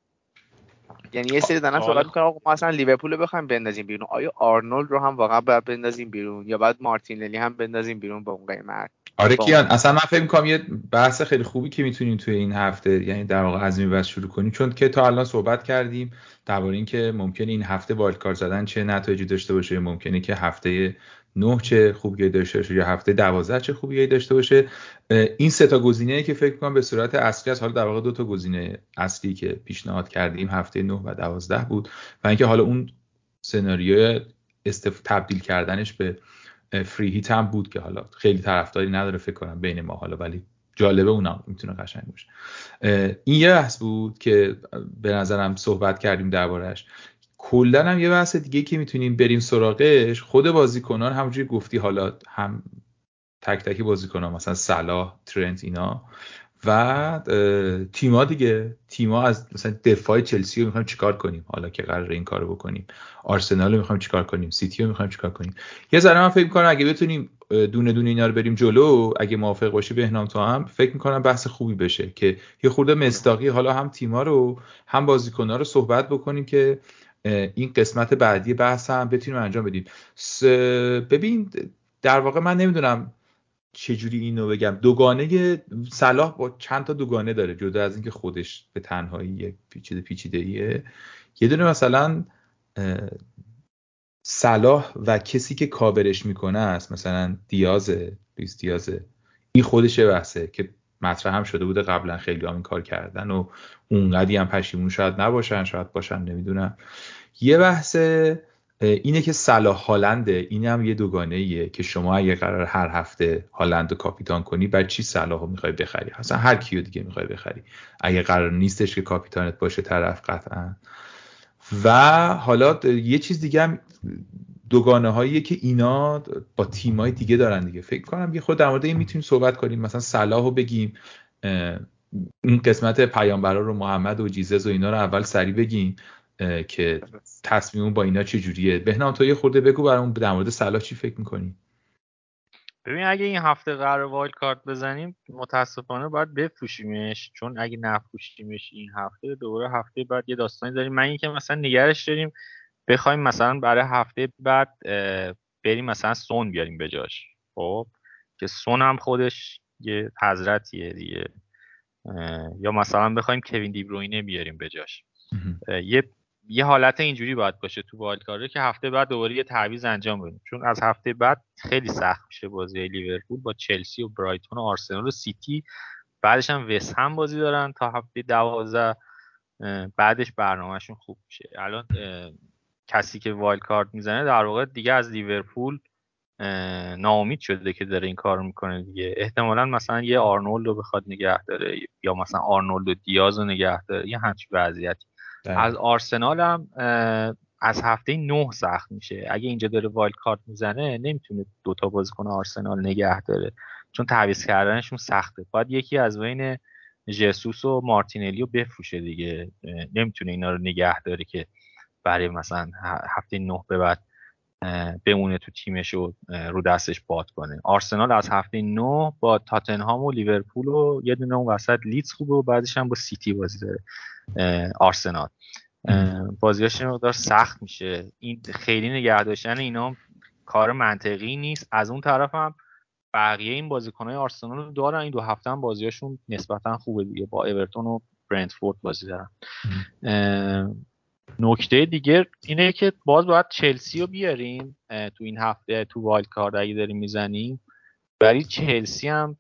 یعنی یه سری دارن صحبت می‌کنن آقا ما اصلا لیورپول رو بخوایم بندازیم بیرون. آیا آرنولد رو هم واقعا باید بندازیم بیرون؟ یا باید مارتینلی هم بندازیم بیرون به اون قیمت؟ آره با- کیان اصلا من فکر می‌کنم یه بحث خیلی خوبی که می‌تونیم توی این هفته یعنی در واقع از این بعد شروع کنیم. چون که تا الان صحبت کردیم درباره اینکه ممکنه این هفته wild card زدن چه نتایجی داشته باشه. ممکنه که هفته نه چه خوبی داشته باشه یا هفته دوازده چه خوبی داشته باشه. این سه تا گزینه که فکر کنم به صورت اصلی است حالا در واقع دو تا گزینه اصلی که پیشنهاد کردیم هفته 9 و 12 بود و اینکه حالا اون سناریو استف... تبدیل کردنش به فری هیت هم بود که حالا خیلی طرفداری نداره فکر کنم بین ما حالا ولی جالبه اونم می‌تونه قشنگ باشه. این یه بحث بود که به نظرم صحبت کردیم دربارهش کلا هم یه بحث دیگه که می‌تونیم بریم سراغش خود بازیکنان همونجوری گفتی حالا هم تک تکی بازیکنان مثلا صلاح ترنت اینا. و تیما دیگه. تیما از مثلا دفاع چلسی رو می‌خوایم چیکار کنیم؟ حالا که قرار این کارو بکنیم. آرسنال رو می‌خوایم چیکار کنیم؟ سیتی رو می‌خوایم چیکار کنیم؟ یه ذره من فکر می‌کنم اگه بتونیم دونه دونه اینا رو بریم جلو اگه موافق باشی بهنام تو هم فکر می‌کنم بحث خوبی بشه که یه خورده مستاقی حالا هم تیما رو هم بازیکن‌ها رو صحبت بکنیم که این قسمت بعدی بحث هم بتونیم انجام بدیم. ببین در واقع من نمی‌دونم چجوری اینو بگم. دوگانه صلاح با چند تا دوگانه داره جدا از اینکه خودش به تنهایی یک پیچیده پیچیده ایه یه دونه مثلا صلاح و کسی که کاورش می‌کنه است مثلا دیازه لویس دیازه. این خودش یه بحثه که مطرح هم شده بوده قبلا خیلی هم این کار کردن و اونقدی هم پشیمون شاید نباشن شاید باشن نمی‌دونم. یه بحث اینه که صلاح هالنده این هم یه دوگانه ایه که شما اگه قرار هر هفته هالند رو کاپیتان کنی بر چی صلاح رو می‌خوای بخری؟ اصلا هر کیو دیگه می‌خوای بخری. اگه قرار نیستش که کاپیتانت باشه طرف قطعا. و حالا یه چیز دیگه هم دوگانه هایی که اینا با تیمای دیگه دارن دیگه. فکر کنم یه خود در مورد این می‌تونیم صحبت کنیم. مثلا صلاح رو بگیم این قسمت پیامبرا رو محمد و جیزز و اینا رو اول سریع بگیم که تصمیم با اینا چه جوریه. بهنام تو یه خورده بگو برامون در مورد صلاح چی فکر می‌کنی؟ ببین اگه این هفته قرار وایلد کارت بزنیم متاسفانه باید بفروشیمش. چون اگه نفروشیمش این هفته دوباره هفته بعد یه داستانی داریم. من اینکه مثلا نگرش داریم بخوایم مثلا برای هفته بعد بریم مثلا سون بیاریم به جاش. خب؟ که سون هم خودش یه حضرتیه دیگه. یا مثلا بخوایم کوین دیبروینه بیاریم به جاش. یه یه حالت اینجوری باید باشه تو والکاره که هفته بعد دوباره یه تعویض انجام بدیم. چون از هفته بعد خیلی سخت میشه بازی لیورپول با چلسی و برایتون و آرسنال و سیتی. بعدش هم وست هم بازی دارن تا هفته دوازده. بعدش برنامهشون خوب میشه. الان کسی که wild card می‌زنه در واقع دیگه از لیورپول ناامید شده که داره این کار می‌کنه دیگه. احتمالا مثلا یه آرنولد رو بخواد نگه داره یا مثلا آرنولد و دیاز رو نگه داره یه همچین وضعیتی. از آرسنال هم از هفته نه سخت میشه. اگه اینجا داره wild card می‌زنه نمی‌تونه دوتا بازیکن آرسنال نگه داره. چون تعویض کردنشون سخته. باید یکی از بین جسوس و مارتینلی رو بفروشه دیگه. نمی‌تونه اینا رو نگه داره که برای مثلا هفته نه به بعد بمونه تو تیمش و رو دستش باد کنه. آرسنال از هفته نه با تاتنهام و لیورپول و یه دونه اون وسط لیدز خوبه و بعدش هم با سیتی بازی داره آرسنال. بازیاش مقدار سخت میشه. این خیلی نگه داشتن اینا کار منطقی نیست. از اون طرف هم بقیه این بازیکنهای آرسنال رو دارن. این دو هفته هم بازیاشون نسبتا خوبه دیگه. با اورتون و برنتفورد بازی دارن. نکته دیگه اینه که باز باید چلسی رو بیاریم تو این هفته تو وایلد کارد اگه داریم می‌زنیم. برای چلسی هم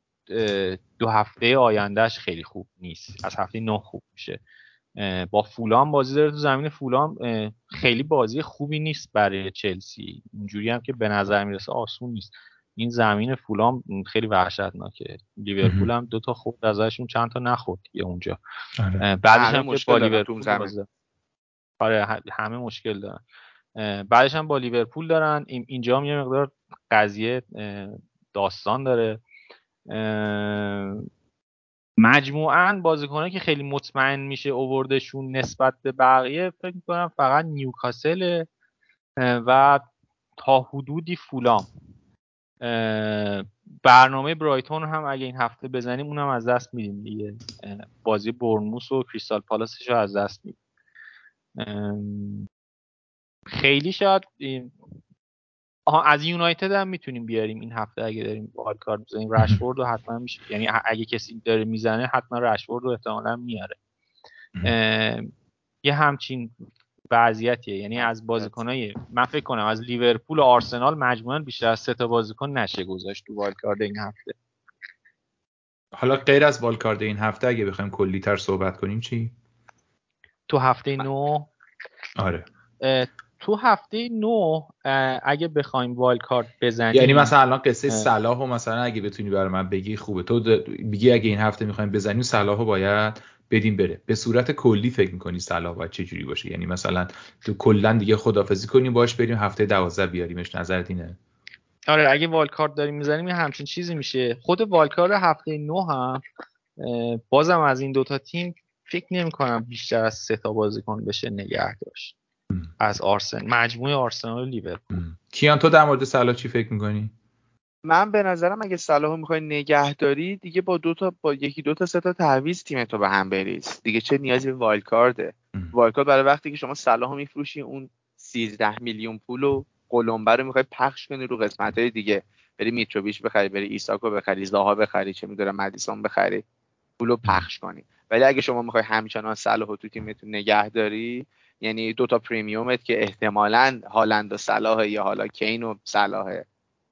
دو هفته آیندهش خیلی خوب نیست. از هفته نه خوب میشه. با فولام بازی داره تو زمین فولام خیلی بازی خوبی نیست برای چلسی. اینجوری هم که به نظر می‌رسه آسون نیست. این زمین فولام خیلی وحشتناکه. لیورپول هم دو تا خورد ازشون چند تا نخورد دیگه اونجا. آره. بعدش هم با لیورپول آره همه مشکل دارن. بعدش هم با لیورپول دارن. اینجا هم یه مقدار قضیه داستان داره. مجموعا بازیکنه که خیلی مطمئن میشه اووردشون نسبت به بقیه فکر می‌کنم فقط نیوکاسل و تا حدودی فولام. برنامه برایتون هم اگه این هفته بزنیم اونم از دست میدیم دیگه. بازی برنموس و کریستال پالاسش رو از دست میدیم. خیلی شاید آها از یونایتد هم می‌تونیم بیاریم این هفته اگه داریم کارت بزنیم رشفورد رو حتما میشه. یعنی اگه کسی داره می‌زنه حتما رشفورد رو احتمالا میاره. یه همچین وضعیتیه. یعنی از بازیکنای من فکر کنم از لیورپول و آرسنال مجموعا بیشتر از سه تا بازیکن نشه گذاشت تو والکارد این هفته. حالا غیر از والکارد این هفته اگه بخوایم کلی تر صحبت کنیم چی؟ تو هفته نو. آره. تو هفته نو اگه بخوایم وایل کارت بزنیم. یعنی مثلا الان قصه صلاح و مثلا اگه بتونی برای من بگی خوبه. تو بگی اگه این هفته می‌خوایم بزنیم صلاح باید بدیم بره. به صورت کلی فکر می‌کنی صلاح باید چه جوری باشه؟ یعنی مثلا تو کلا دیگه خدافزی کنیم باش بریم هفته دوازده بیاریمش. نظرت اینه؟ آره اگه والکارت داریم می‌زنیم همچین چیزی میشه. خود والکارت هفته نو هم بازم از این دوتا تیم فکر نمی کنم بیشتر از سه تا بازیکن بشه نگه داشت از آرسن مجموعه آرسنال و لیورپول کیان تو در مورد صلاح چی فکر می‌کنی؟ من به نظرم اگه صلاح می‌خوای نگهداری دیگه با دو تا با یکی دو تا سه تا تعویض تیم تو به هم بریز. دیگه چه نیازی به wildcard ه wild برای وقتی که شما صلاح میفروشی اون 13 میلیون پول قلمبه رو می‌خوای پخش کنی رو قسمت های دیگه. بری میتروویچ بخری بری ایساکو بخری زاها بخری چه می‌دونم مدیسون بخری پولو پخش کنی. ولی اگه شما می‌خوای همچنان صلاح تو تیمتون نگه داری یعنی دو تا premium ت که احتمالا هالند و صلاح یا حالا کین و صلاح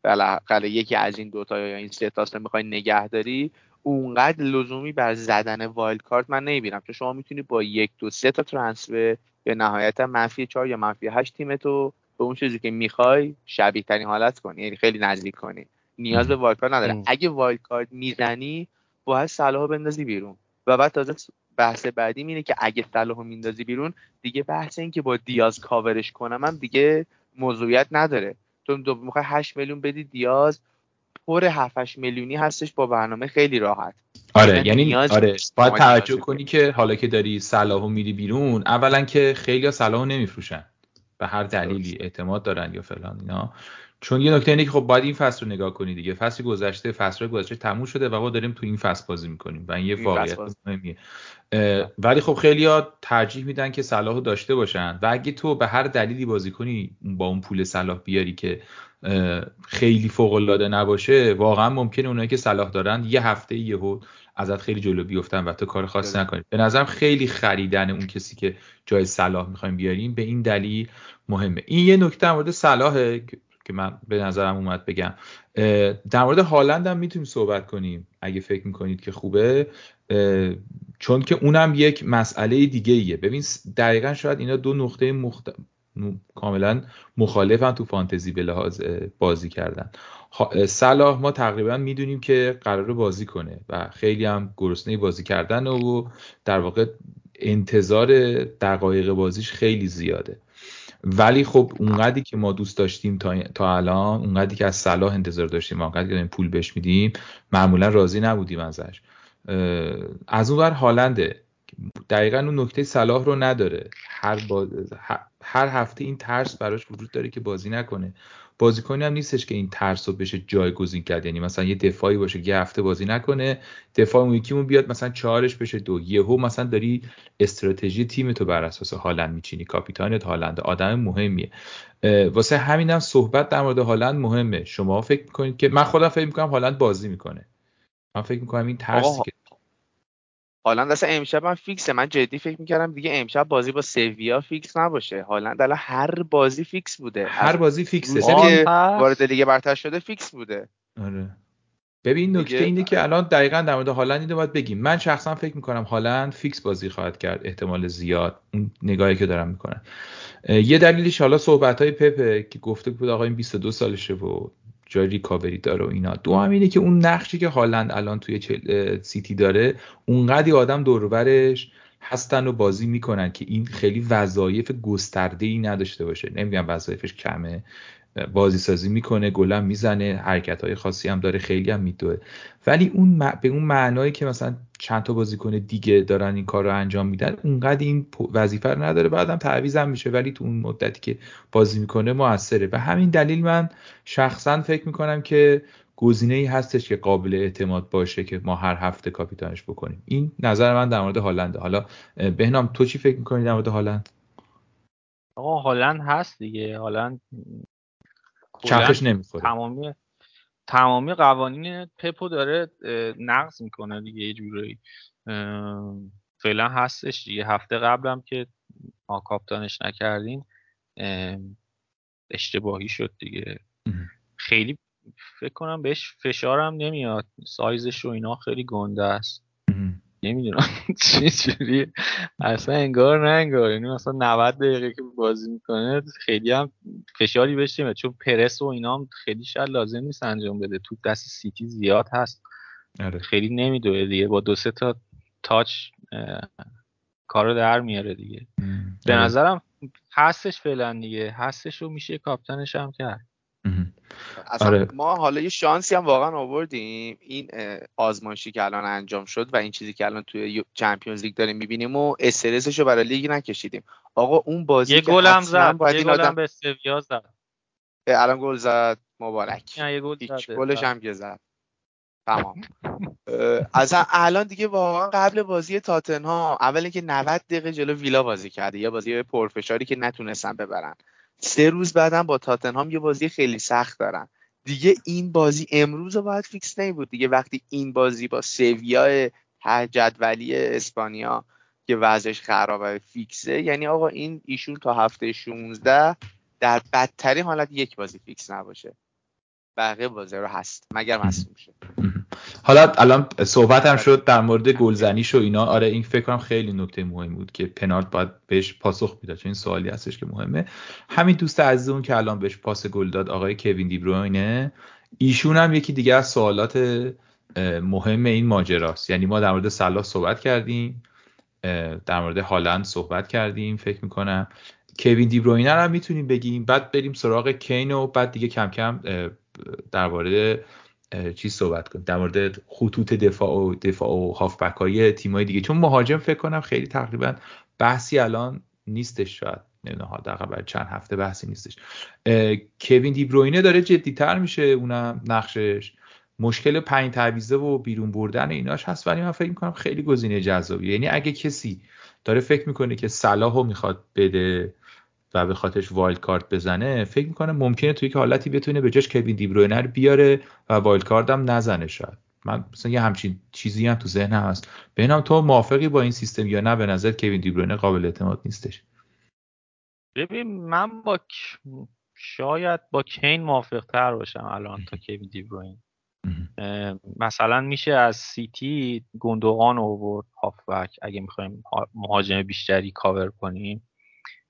بالاخره یکی از این دوتا یا این سه تاست می‌خوای نگه داری اونقدر لزومی بر زدن wildcard من نمی‌بینم. چون شما می‌تونی با یک دو سه تا transfer یا نهایتا منفی چهار یا منفی هشت تیمتو به اون چیزی که می‌خوای شبیه ترین حالت کنی. یعنی خیلی نزدیک کنی. نیاز به wildcard نداره. اگه wildcard می‌زنی باید صلاح بندازی بیرون. و بعد تازه بحث بعدی اینه که اگه صلاح میندازی بیرون دیگه بحث این که با دیاز کاورش کنم هم دیگه موضوعیت نداره. تو دو می‌خوای 8 میلیون بدی دیاز پر 7 8 میلیونی هستش با برنامه خیلی راحت. آره یعنی آره باید توجه کنی که حالا که داری صلاحو میری بیرون اولا که خیلی صلاحو نمیفروشن. به هر دلیلی اعتماد دارن یا فلان اینا. چون یه نکته اینه که خب باید این فصل رو نگاه کنی دیگه. فصل گذشته فصل گذشته تموم شده و ما داریم تو این فصل بازی می‌کنیم و این یه واقعیت مهمیه. ولی خب خیلی ها ترجیح میدن که صلاح داشته باشن و اگه تو به هر دلیلی بازی کنی با اون پول صلاح بیاری که خیلی فوق العاده نباشه واقعا ممکنه اونایی که صلاح دارن یه هفته یهو ازت خیلی جلو بیفتن و تو کار خاصی نکنی. به نظرم خیلی خریدن اون کسی که جای صلاح می‌خوایم بیاریم به این دلیل مهمه. این یه نکته مورد صلاحه که من به نظرم اومد بگم. در مورد هالند هم می‌تونیم صحبت کنیم اگه فکر می‌کنید که خوبه. چون که اونم یک مسئله دیگه ایه ببین دقیقا شاید اینا دو نقطه مخت... کاملا مخالفن تو فانتزی به لحاظ بازی کردن. صلاح ما تقریبا می‌دونیم که قرار بازی کنه و خیلی هم گرسنه بازی کردن و در واقع انتظار دقایق بازیش خیلی زیاده. ولی خب اونقدری که ما دوست داشتیم تا, تا الان اونقدری که از صلاح انتظار داشتیم اونقدری که پول بهش میدیم معمولا راضی نبودیم ازش. از اون ور هالنده. دقیقا اون نکته صلاح رو نداره. هر, هر هفته این ترس براش وجود داره که بازی نکنه. بازیکنی هم نیستش که این ترس رو بشه جایگزین کرد. یعنی مثلا یه دفاعی باشه که یه هفته بازی نکنه دفاع اون یکیمون بیاد مثلا چهارش بشه دو. یهو مثلا داری استراتژی تیم تو بر اساس هالند میچینی. کاپیتانت هالند آدم مهمیه. واسه همینم هم صحبت در مورد هالند مهمه. شما فکر می‌کنید که من خودم فکر می‌کنم هالند بازی می‌کنه. من فکر می‌کنم این ترسی که هالند اصلا امشب من فیکسه. من جدی فکر می‌کردم دیگه امشب بازی با سویا فیکس نباشه. هالند الان هر بازی فیکس بوده. هر بازی فیکسه. که وارد لیگ برتر شده فیکس بوده. آره. ببین نکته اینه که الان دقیقا در مورد هالند اینو باید بگیم. من شخصا فکر می‌کنم هالند فیکس بازی خواهد کرد. احتمال زیاد. اون نگاهی که دارم می‌کنم. یه دلیلش حالا صحبت های پپه که گفته بود آقا این 22 سالشه و جای ریکاوری داره و اینا. دو هم اینه که اون نقشی که هالند الان توی سیتی داره اونقدی آدم دورورش هستن و بازی می‌کنن که این خیلی وظایف گسترده ای نداشته باشه. نمیگم وظایفش کمه. بازی سازی می‌کنه گلم می‌زنه حرکت های خاصی هم داره خیلی هم میدوه. ولی اون به اون معنایی که مثلا چند تا بازیکن دیگه دارن این کار رو انجام میدن اونقدر این وظیفه رو نداره. بعدم هم میشه. ولی تو اون مدتی که بازی می‌کنه موثره. و همین دلیل من شخصا فکر می‌کنم که گزینه ای هستش که قابل اعتماد باشه که ما هر هفته کاپیتانش بکنیم. این نظر من در مورد هالنده. حالا بهنام تو چی فکر می‌کنی در مورد هالند؟ آقا هالند هست دیگه. هالند چرخش نمی‌خوره. تمامی تمامی قوانین پپو داره نقض می‌کنه دیگه یه جورایی. فعلا هستش دیگه. هفته قبلم که ما کاپتانش نکردیم اشتباهی شد دیگه. خیلی فکر کنم بهش فشارم نمیاد. سایزش و اینا خیلی گنده است. نمی‌دونم چجوری اصلا انگار نه انگار. یعنی مثلا 90 دقیقه که بازی می‌کنه خیلی هم فشاری بهش چون پرس و اینا هم خیلی شاید لازم نیست انجام بده. تو دست سیتی زیاد هست. آره. خیلی نمیدوه دیگه. با دو سه تا تاچ کارو در میاره دیگه. به آره. نظرم هستش فعلا دیگه. هستش و میشه کاپتنش هم کرد. اصلا آره. ما حالا یه شانسی هم واقعا آوردیم. این آزمایشی که الان انجام شد و این چیزی که الان توی چمپیونز لیگ داریم می‌بینیم و استرسش رو برای لیگ نکشیدیم. آقا اون بازی یه گل هم زد یه گل هم به سویا زد. الان گل زد. مبارک. یه گل گلش هم که زد. تمام. اصلا الان دیگه واقعا قبل بازی تاتنها اول اینکه 90 دقیقه جلو ویلا بازی کرده یا بازی پرفشاری که نتونستن ببرن. سه روز بعدم با تاتنهام یه بازی خیلی سخت دارن. دیگه این بازی امروز رو باید فیکس بود دیگه وقتی این بازی با سویا جدولی اسپانیا که وضعش خرابه فیکسه یعنی آقا این ایشون تا هفته 16 در بدترین حالت یک بازی فیکس نباشه. بقیه بازی رو هست. مگر مصوم شه حالا الان صحبت هم شد در مورد گلزنیش و اینا. آره این فکر کنم خیلی نکته مهم بود که پنالت باید بهش پاسخ می‌داد. چون این سوالی هستش که مهمه. همین دوست عزیزمون که الان بهش پاس گل داد آقای کوین دیبروینه ایشون هم یکی دیگه از سوالات مهم این ماجراست. یعنی ما در مورد صلاح صحبت کردیم. در مورد هالند صحبت کردیم فکر می‌کنم. کوین دیبروینه هم می‌تونیم بگیم. بعد بریم سراغ کین و بعد دیگه کم کم در مورد چیز صحبت کنیم. در مورد خطوط دفاع و دفاع و هافبک های تیمای دیگه. چون مهاجم فکر کنم خیلی تقریبا بحثی الان نیستش شاید. نمی‌دونم دقیقا چند هفته بحثی نیستش. کوین دیبروینه داره جدیتر میشه اونم نقشش. مشکل پنج تعویزه و بیرون بردن ایناش هست ولی من فکر می‌کنم خیلی گزینه جذابیه. یعنی اگه کسی داره فکر می‌کنه که صلاحو می‌خواد بده و به خاطرش wildcard بزنه فکر می‌کنم ممکنه توی که حالتی بتونه به جاش کوین دیبروین رو بیاره و wildcard هم نزنه شاید. من مثلا یه همچین چیزی هم تو ذهنم هست. ببینم تو موافقی با این سیستم یا نه؟ به نظر کوین دیبروینه قابل اعتماد نیستش. ببین من با شاید با کین موافق تر باشم الان تا کوین دیبروین مثلا میشه از سیتی گندوغان اوورد هافبک اگه می‌خوایم مهاجم بیشتری کاور کنیم.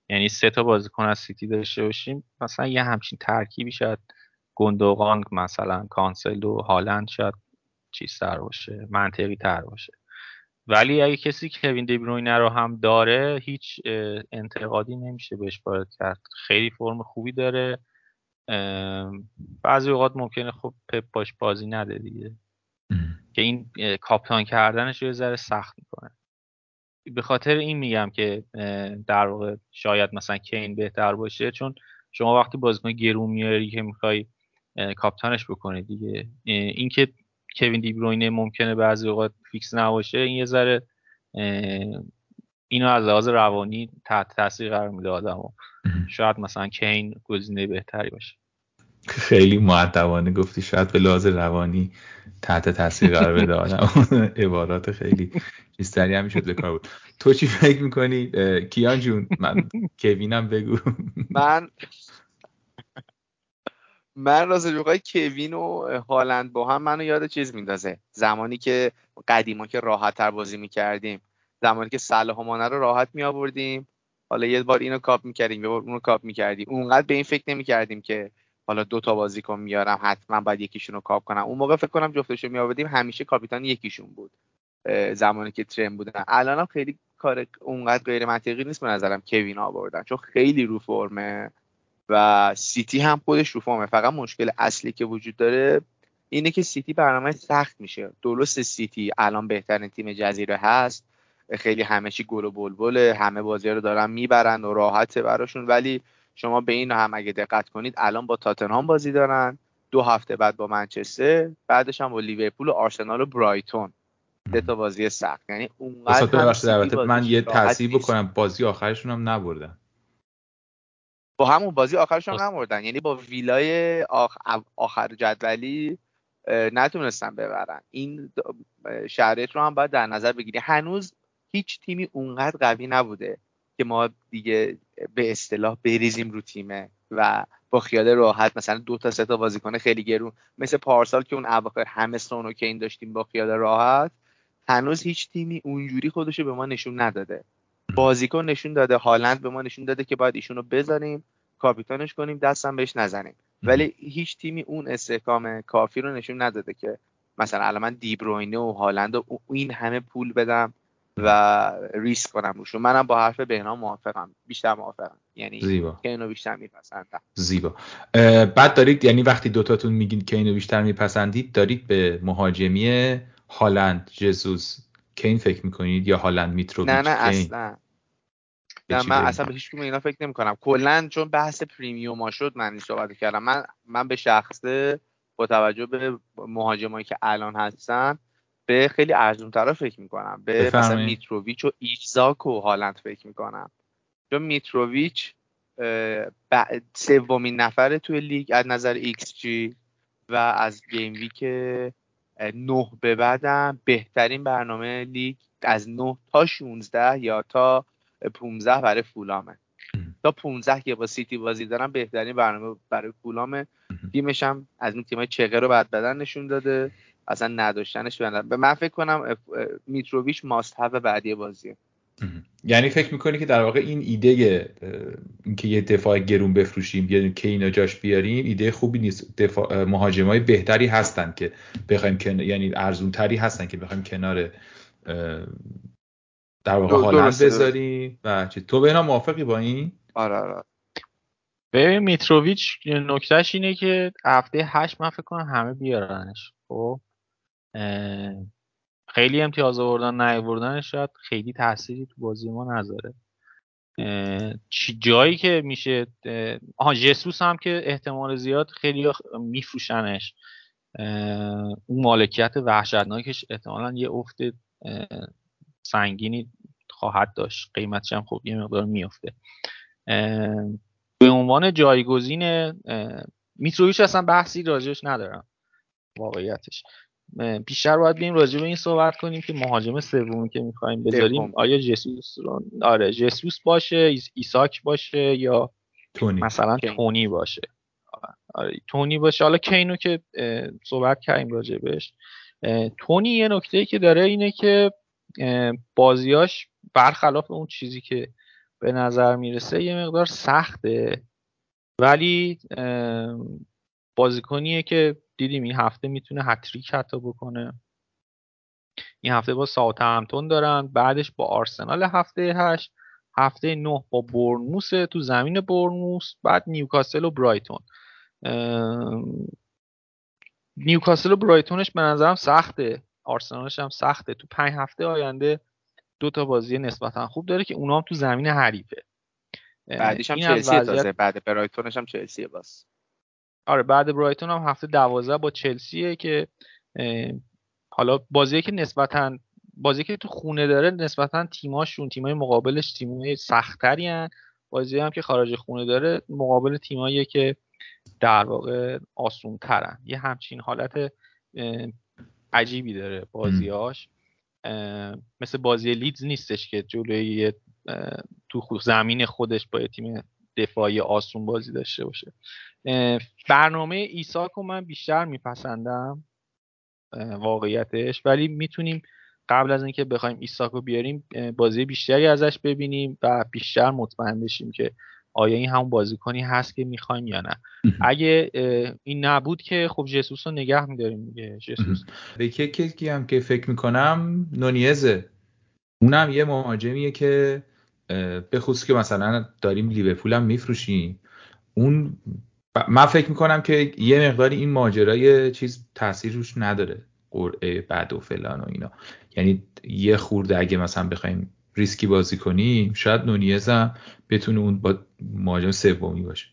یعنی سه تا بازیکن از سیتی داشته باشیم مثلا یه همچین ترکیبی شاید گندوغان مثلا کانسلو و هالند شاید چیز تر باشه منطقی تر باشه. ولی اگه کسی کوین دیبروینه رو هم داره هیچ انتقادی نمیشه بهش وارد کرد. خیلی فرم خوبی داره. بعضی اوقات ممکنه خب پپ باش بازی نده دیگه. که این کاپتان کردنش رو یه ذره سخت می‌کنه. به خاطر این میگم که در واقع شاید مثلا کین بهتر باشه چون شما وقتی بازیکن گرون میاری که می‌خوای کاپتانش بکنه دیگه. اینکه کوین دیبروینه ممکنه بعضی اوقات فیکس نباشه این یه ذره اینو از لحاظ روانی تحت تاثیر قرار میده آدمو. شاید مثلا کین گزینه بهتری باشه. خیلی معدبانه گفتی شاید به لحاظ روانی تحت تاثیر قرار بده آدم. عبارات خیلی چیزتری هم می‌شد به کار بود. تو چی فکر می‌کنی؟ کیان جون من کوینم بگو. من من راست بخوای کوین و هالند با هم منو یاد چیز میندازه. زمانی که قدیما که راحت تر بازی می‌کردیم. زمانی که صلاح مانه رو راحت می آوردیم حالا یه بار اینو cap می‌کردیم یه بار اونو cap می‌کردیم. اونقدر به این فکر نمی‌کردیم که حالا دو تا بازیکن میارم حتما باید یکیشون رو cap کنم. اون موقع فکر کنم جفتشون می آوردیم همیشه کاپیتان یکیشون بود. زمانی که فرم بودن. الانم خیلی کار اونقدر غیر منطقی نیست به نظرم کوین آوردن چون خیلی رو فرمه و سیتی هم خودش رو فرمه. فقط مشکل اصلی که وجود داره اینه که سیتی برنامه سخت میشه. درست سیتی الان بهترین تیم جزیره هست. خیلی همه چی گل و بلبله همه بازی رو دارن می‌برن و راحته براشون. ولی شما به این هم اگه دقت کنید الان با تاتنهام بازی دارن دو هفته بعد با منچستر بعدش هم با لیورپول و آرسنال و برایتون. سه تا بازی سخت. یعنی اونقدر من یه تاثیر بکنم. بازی آخرشون هم نبردن. با همون بازی آخرشون هم نبردن. یعنی با ویلای آخر جدولی نتونستن ببرن. این شرایط رو هم باید در نظر بگیری. هنوز هیچ تیمی اونقدر قوی نبوده. که ما دیگه به اصطلاح بریزیم رو تیمه و با خیال راحت مثلا دو تا سه تا بازیکن خیلی گرون مثل پارسال که اون اواخر همه سونو که این داشتیم با خیال راحت هنوز هیچ تیمی اونجوری خودشو به ما نشون نداده. بازیکن نشون داده هالند به ما نشون داده که باید ایشونو بذاریم کاپیتانش کنیم دستم بهش نزنیم. ولی هیچ تیمی اون استحکام کافی رو نشون نداده که مثلا الان من دیبروینه و هالند و این همه پول بدم. و ریسک کنم روشون. منم با حرف بهنام موافقم. بیشتر موافقم. یعنی زیبا. که اینو بیشتر میپسندم. زیبا. بعد دارید یعنی وقتی دوتاتون میگین که اینو بیشتر میپسندید دارید به مهاجمی هالند جزوس کین فکر می‌کنید یا هالند میتروویچ نه نه اصلا. نه من اصلا به هیچ اینا فکر نمی کنم کلا چون بحث پریمیوم شد من این صحبت کردم. من من به شخصه با توجه به مهاجمایی که الان هستن به خیلی ارزون تر فکر می‌کنم. به مثلا میتروویچ و ایزاک و هالند فکر می‌کنم. چون میتروویچ سومین نفر توی لیگ از نظر ایکس جی و از game week نه به بعدم بهترین برنامه لیگ از 9 تا 16 یا تا 15 برای فولامه. تا 15 که با سیتی بازی دارن بهترین برنامه برای فولامه. تیمش هم از این تیمای چقه رو بعد بدن نشون داده. اصلا نداشتنش به من فکر کنم میتروویچ ماست هاو بعدی بازیه. یعنی فکر می‌کنی که در واقع این ایده اینکه یه دفاع گرون بفروشیم یا که اینا جاش بیاریم ایده خوبی نیست. دفاع مهاجمای بهتری هستن که بخوایم کن... یعنی ارزون تری هستن که بخوایم کنار در واقع هالند بذاریم. و چه تو به موافقی با این؟ آره آره. ببین میتروویچ نکتهش اینه که هفته هشت من فکر کنم همه بیارنش. خب؟ خیلی امتیاز آوردن نیاوردن شاید خیلی تأثیری تو بازی ما نذاره. چی جایی که میشه آها جسوس هم که احتمال زیاد خیلی میفروشنش. اون مالکیت وحشتناکش احتمالا یه افت سنگینی خواهد داشت. قیمتش هم خب یه مقدار میفته به عنوان جایگزین میتروویچ اصلا بحثی راجش ندارم. واقعیتش. بیشتر باید بیم راجع به این صحبت کنیم که مهاجم سومی که می‌خوایم بذاریم آیا جسوس رو آره جسوس باشه ایساک باشه یا تونی. مثلا تونی باشه. آره تونی باشه. حالا کینو که صحبت کردیم راجبش تونی یه نکته که داره اینه که بازیاش برخلاف اون چیزی که به نظر می‌رسه یه مقدار سخته. ولی بازیکنیه که دیدیم این هفته می‌تونه هتریک حتی بکنه. این هفته با ساوت همتون دارن بعدش با آرسنال هفته هشت هفته نه با برنموس تو زمین برنموس بعد نیوکاسل و برایتون نیوکاسل و برایتونش به نظرم سخته. آرسنالش هم سخته. تو پنج هفته آینده دو تا بازی نسبتا خوب داره که اونا هم تو زمین حریفه. بعدش هم چلسی تازه. بعد برایتونش هم چلسیه باز. آره بعد برایتون هم هفته دوازده با چلسیه که حالا بازی که نسبتا بازی که تو خونه داره نسبتا تیماشون تیمای مقابلش تیمای سختتری هن. بازی هم که خارج خونه داره مقابل تیمایی که در واقع آسون ترن یه همچین حالت عجیبی داره بازیاش. مثل بازی لیدز نیستش که جلوی تو زمین خودش با تیم دفاعی آسون بازی داشته باشه. برنامه ایساک رو من بیشتر میپسندم واقعیتش. ولی می‌تونیم قبل از اینکه بخوایم ایساک رو بیاریم بازی بیشتری ازش ببینیم و بیشتر مطمئن بشیم که آیا این همون بازیکنی هست که می‌خوایم یا نه. اگه این نبود که خب جسوس رو نگه میداریم دیگه جسوس. به کسی هم که فکر می‌کنم نونیزه. اونم یه مهاجمیه که به خصوص که مثلا داریم لیورپول هم میفروشیم. اون من فکر می‌کنم که یه مقداری این ماجرای چیز تاثیر روش نداره قرعه بعد و فلان و اینا. یعنی یه خورده اگه مثلا بخوایم ریسکی بازی کنیم شاید نونیز هم بتونه اون با مهاجم سومی باشه.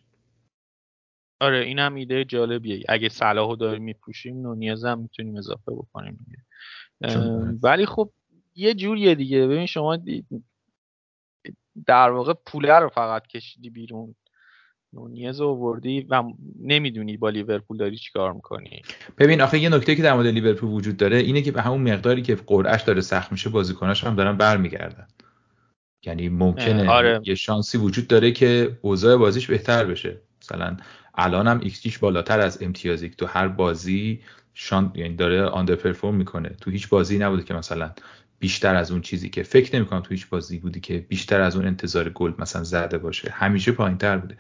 آره این هم ایده جالبیه. اگه صلاحو داریم میپوشیم نونیز هم می‌تونیم اضافه بکنیم ولی خب یه جوریه دیگه. ببین شما در واقع پوله رو فقط کشیدی بیرون. نونیز آوردی و نمی‌دونی با لیورپول داری چیکار می‌کنی. ببین آخه یه نکته که در مورد لیورپول وجود داره اینه که به همون مقداری که قرعش داره سخت میشه بازیکناش هم دارن برمیگردن. یعنی ممکنه آره. یه شانسی وجود داره که اوضاع بازیش بهتر بشه. مثلا الان هم ایکس بالاتر از امتیازی تو هر بازی شان یعنی داره underperform می‌کنه. تو هیچ بازی نبوده که مثلا بیشتر از اون چیزی که فکر نمی‌کنم تو هیچ بازی بودی که بیشتر از اون انتظار گل مثلا زده باشه. همیشه پایین تر بوده.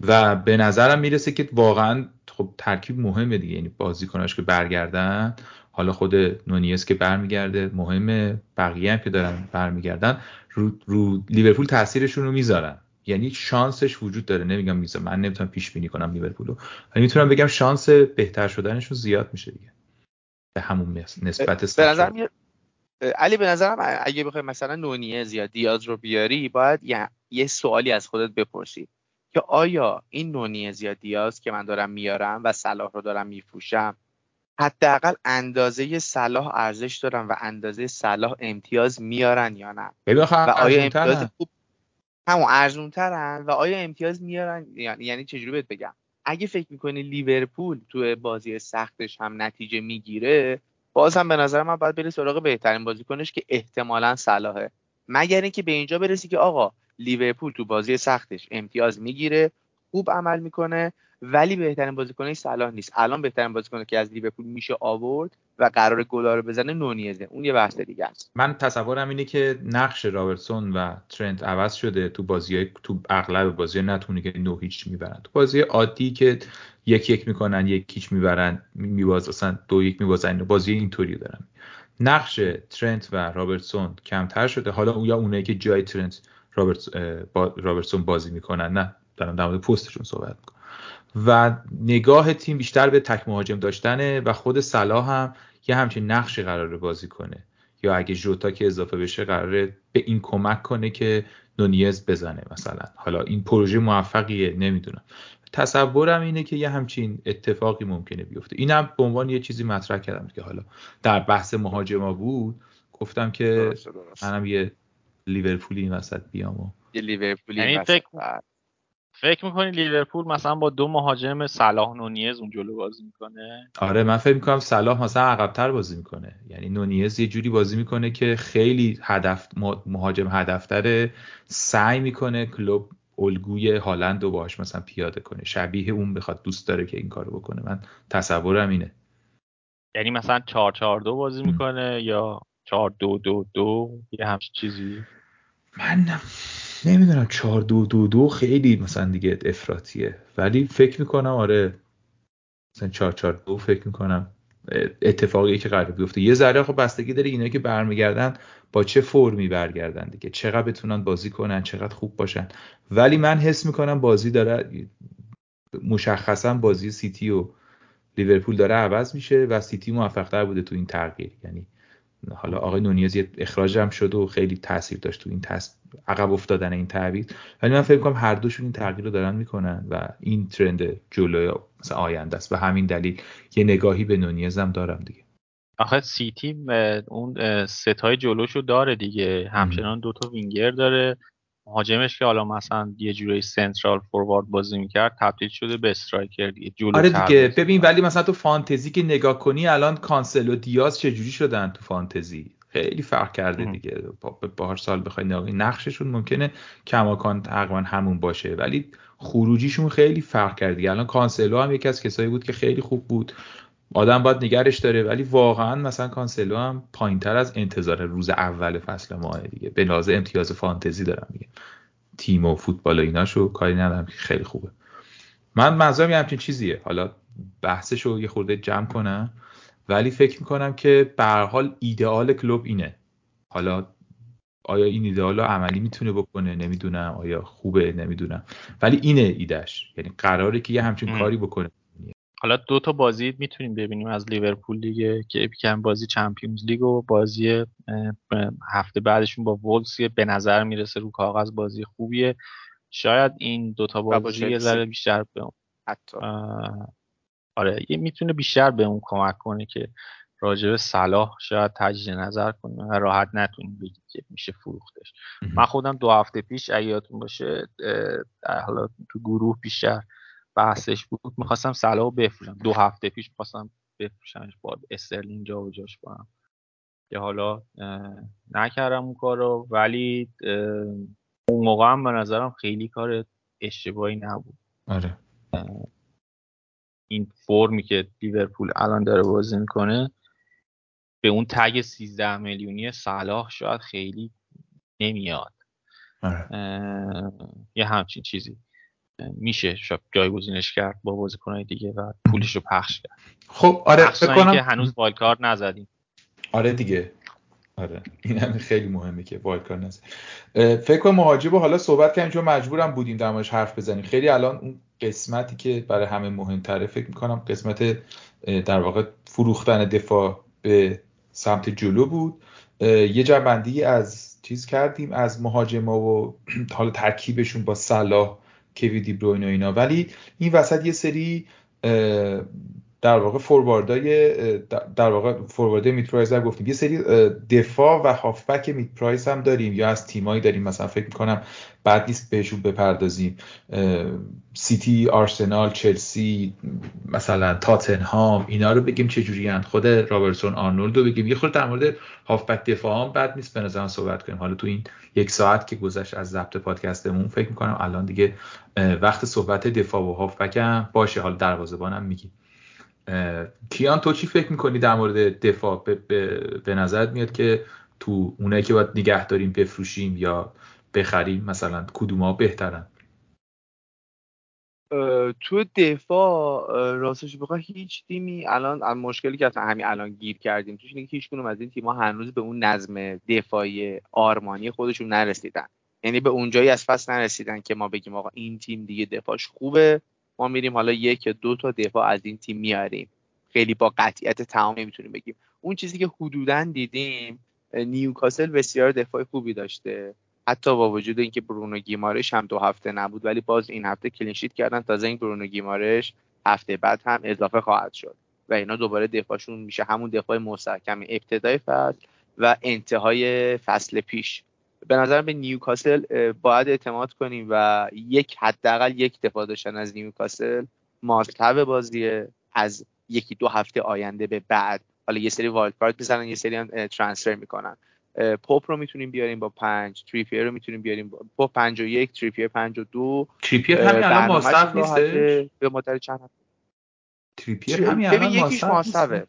و به نظرم می‌رسه که واقعا خب ترکیب مهمه دیگه. یعنی بازیکناش که برگردن حالا خود نونیز که برمیگرده مهمه. بقیه هم که دارن برمیگردن رو, رو لیورپول تاثیرشون رو می‌ذارن. یعنی شانسش وجود داره. نمیگم می‌ذارم. من نمی‌تونم پیش بینی کنم لیورپول رو. ولی می‌تونم بگم شانس بهتر شدنشون زیاد میشه دیگه. به همون نسبت به نظر علی به نظرم اگه بخوای مثلا نونیز یا دیاز رو بیاری باید یه, یه سوالی از خودت بپرسی که آیا این نونیز یا دیاز که من دارم میارم و صلاح رو دارم میفروشم حداقل اندازه صلاح ارزش دارن و اندازه صلاح امتیاز میارن یا نه؟ و آیا امتیاز خوب؟ همون ارزون ترن و آیا امتیاز میارن؟ یعنی یعنی چجوری بهت بگم؟ اگه فکر می‌کنی لیورپول تو بازی سختش هم نتیجه می‌گیره باز هم به نظر من باید بری سراغ بهترین بازیکنش که احتمالا صلاحه. مگر اینکه به اینجا برسی که آقا لیورپول تو بازی سختش امتیاز می‌گیره خوب عمل می‌کنه ولی بهترین بازیکنش صلاح نیست. الان بهترین بازیکن که از لیورپول میشه آورد و قرار گلا رو بزنه نونیزه. اون یه بحث دیگه است. من تصورم اینه که نقش رابرتسون و ترنت عوض شده تو بازی تو اغلب بازی نتونه که نو هیچ می‌برن. تو بازی عادی که یک یک می‌کنن یک هیچ می‌برن میباز اصلا دو یک میبازن بازی اینطوری دارن. نقش ترنت و رابرتسون کمتر شده. حالا او یا اونایی که جای ترنت رابرت رابرتسون بازی می‌کنن. نه دارم در مورد پستشون صحبت می‌کنم. و نگاه تیم بیشتر به تک مهاجم داشتنه و خود صلاح هم یه همچین نقشی قراره بازی کنه. یا اگه جوتا که اضافه بشه قراره به این کمک کنه که نونیز بزنه مثلا. حالا این پروژه موفقیه نمی‌دونم. تصورم اینه که یه همچین اتفاقی ممکنه بیفته. اینم به عنوان یه چیزی مطرح کردم که حالا در بحث مهاجما بود. گفتم که منم یه لیورپولی این وسط بیام و یه لیورپولی فکر می‌کنی لیورپول مثلا با دو مهاجم صلاح نونیز اون جلو بازی می‌کنه؟ آره من فکر می‌کنم صلاح مثلا عقبتر بازی می‌کنه. یعنی نونیز یه جوری بازی می‌کنه که خیلی هدف مهاجم هدفتره سعی می‌کنه کلوب الگوی هالند رو باش مثلا پیاده کنه. شبیه اون بخواد دوست داره که این کارو بکنه. من تصورم اینه. یعنی مثلا 4 4 2 بازی می‌کنه یا 4 2 2 2 یه همچین چیزی؟ من نمی‌دونم 4 2 2 2 خیلی مثلا دیگه افراطیه. ولی فکر می‌کنم آره مثلا 4 4 2 فکر می‌کنم اتفاقی که قرار بیفته. یه ذره خب بستگی داره اینا که برمیگردن با چه فرمی برگردن دیگه. چقدر بتونن بازی کنن چقدر خوب باشن. ولی من حس می‌کنم بازی داره مشخصا بازی سیتی و لیورپول داره عوض میشه و سیتی موفقتر بوده تو این تغییر. یعنی حالا آقای نونیز یه اخراج هم شد و خیلی تاثیر داشت تو این. عقب افتادن این تعویض. ولی من فکر کنم هر دوشون این تغییر رو دارن می‌کنن و این trend جلوی مثلا آینده است. و همین دلیل یه نگاهی به نونیز هم دارم دیگه. آخه سیتی اون ستای جلوشو داره دیگه. همچنان دوتا وینگر داره. مهاجمش که حالا مثلا یه جوری central forward بازی می‌کرد تبدیل شده به striker دیگه. جلو آره دیگه. ببین ولی مثلا تو فانتزی که نگاه کنی الان کانسلو دیاز چجوری شدن تو فانتزی؟ خیلی فرق کرده دیگه. با هر سال بخوای نقششون ممکنه کماکان تقریبا همون باشه. ولی خروجیشون خیلی فرق کرد الان کانسلو هم یکی از کسایی بود که خیلی خوب بود. آدم باید نگرش داره. ولی واقعا مثلا کانسلو هم پایینتر از انتظار روز اول فصل ماست دیگه. به لحاظ امتیاز فانتزی دارم میگم تیم و فوتبال و ایناشو کاری ندارم که خیلی خوبه. من منظورم یه همچین چیزیه. حالا بحثشو یه خورده جمع کنم. ولی فکر می‌کنم که به حال ایدئال کلوب اینه. حالا آیا این ایدئال رو عملی می‌تونه بکنه؟ نمی‌دونم. آیا خوبه؟ نمی‌دونم. ولی اینه ایدهش یعنی قراره که یه همچین کاری بکنه. حالا دو تا بازی می‌تونیم ببینیم. از لیورپول دیگه که یکم بازی چمپیونز لیگ و بازی هفته بعدشون با وولز به نظر می‌رسه رو کاغذ بازی خوبیه. شاید این دوتا بازی یه ذره بیشتر به حتی. آره یه می‌تونه بیشتر به اون کمک کنه که راجب صلاح شاید تجدید نظر کنیم و راحت نتونیم بگیم که میشه فروختش. من خودم دو هفته پیش اگه باشه حالا تو گروه بیشتر بحثش بود می‌خواستم صلاح بفروشم. دو هفته پیش می‌خواستم بفروشمش با استرلینگ جا و جاش کنم که حالا نکردم اون کار رو ولی اون موقع هم به نظرم خیلی کار اشتباهی نبود. آره. این فرمی که لیورپول الان داره بازی می‌کنه به اون تگ 13 میلیونی صلاح شاید خیلی نمیاد. آره. یه همچین چیزی. میشه جایگزینش کرد با بازیکنهای دیگه و پولش رو پخش کرد. خب آره فکر کنم که هنوز wild نزدیم. آره دیگه. آره. این هم خیلی مهمه که wild نزدیم فکر کنم مهاجم حالا صحبت کردیم چون مجبورم بودیم در حرف بزنیم. خیلی الان اون قسمتی که برای همه مهمتره فکر می‌کنم قسمت در واقع فروختن دفاع به سمت جلو بود. یه جمع‌بندی از چیز کردیم از مهاجما و حالا ترکیبشون با صلاح کوین دی بروین و اینا. ولی این وسط یه سری در واقع فورواردای در واقع فورواردای mid price هم گفتیم. یه سری دفاع و هافبک mid price هم داریم یا از تیمایی داریم. مثلا فکر می‌کنم بد نیست بهشون بپردازیم. سیتی آرسنال چلسی مثلا تاتنهام اینا رو بگیم چه جوری خود رابرتسون آرنولد رو بگیم. یه خورده در مورد هافبک دفاع هم بد نیست. به نظرم صحبت کنیم. حالا تو این یک ساعت که گذشت از ضبط پادکستمون فکر می‌کنم الان دیگه وقت صحبت دفاع و هافبک هم باشه. حالا دروازه‌بانم میگیم. کیان تو چی فکر می‌کنی در مورد دفاع؟ به, به, به نظرت میاد که تو اونایی که باید نگه داریم بفروشیم یا بخریم مثلا کدوم ها بهترن تو دفاع راستش بخواه هیچ تیمی الان مشکلی که اصلا همین الان گیر کردیم توش اینه که هیچ از این تیم‌ها هنوز به اون نظم دفاعی آرمانی خودشون نرسیدن. یعنی به اونجایی از فصل نرسیدن که ما بگیم آقا این تیم دیگه دفاعش خوبه. ما میریم حالا یک دو تا دفاع از این تیم میاریم. خیلی با قطعیت تمام نمی‌تونیم بگیم. اون چیزی که حدودا دیدیم نیوکاسل بسیار دفاع خوبی داشته. حتی با وجود اینکه برونو گیمارش هم دو هفته نبود ولی باز این هفته کلینشیت کردن. تازه این برونو گیمارش هفته بعد هم اضافه خواهد شد و اینا دوباره دفاعشون میشه. همون دفاع مستحکم ابتدای فصل و انتهای فصل پیش. به نظر به نیوکاسل باید اعتماد کنیم و یک حداقل یک دفاع داشتن از نیوکاسل must-have بازیه. از یکی دو هفته آینده به بعد حالا یه سری wild card می‌زنن یه سری هم transfer می‌کنن. پاپ رو می‌تونیم بیاریم با پنج تریپیر رو می‌تونیم بیاریم با پاپ پنج و یک تریپیر پنج و دو. تریپیر همین الان must-have نیست به مدت چند هفته؟ تریپیر همین الان یکیش ماستفه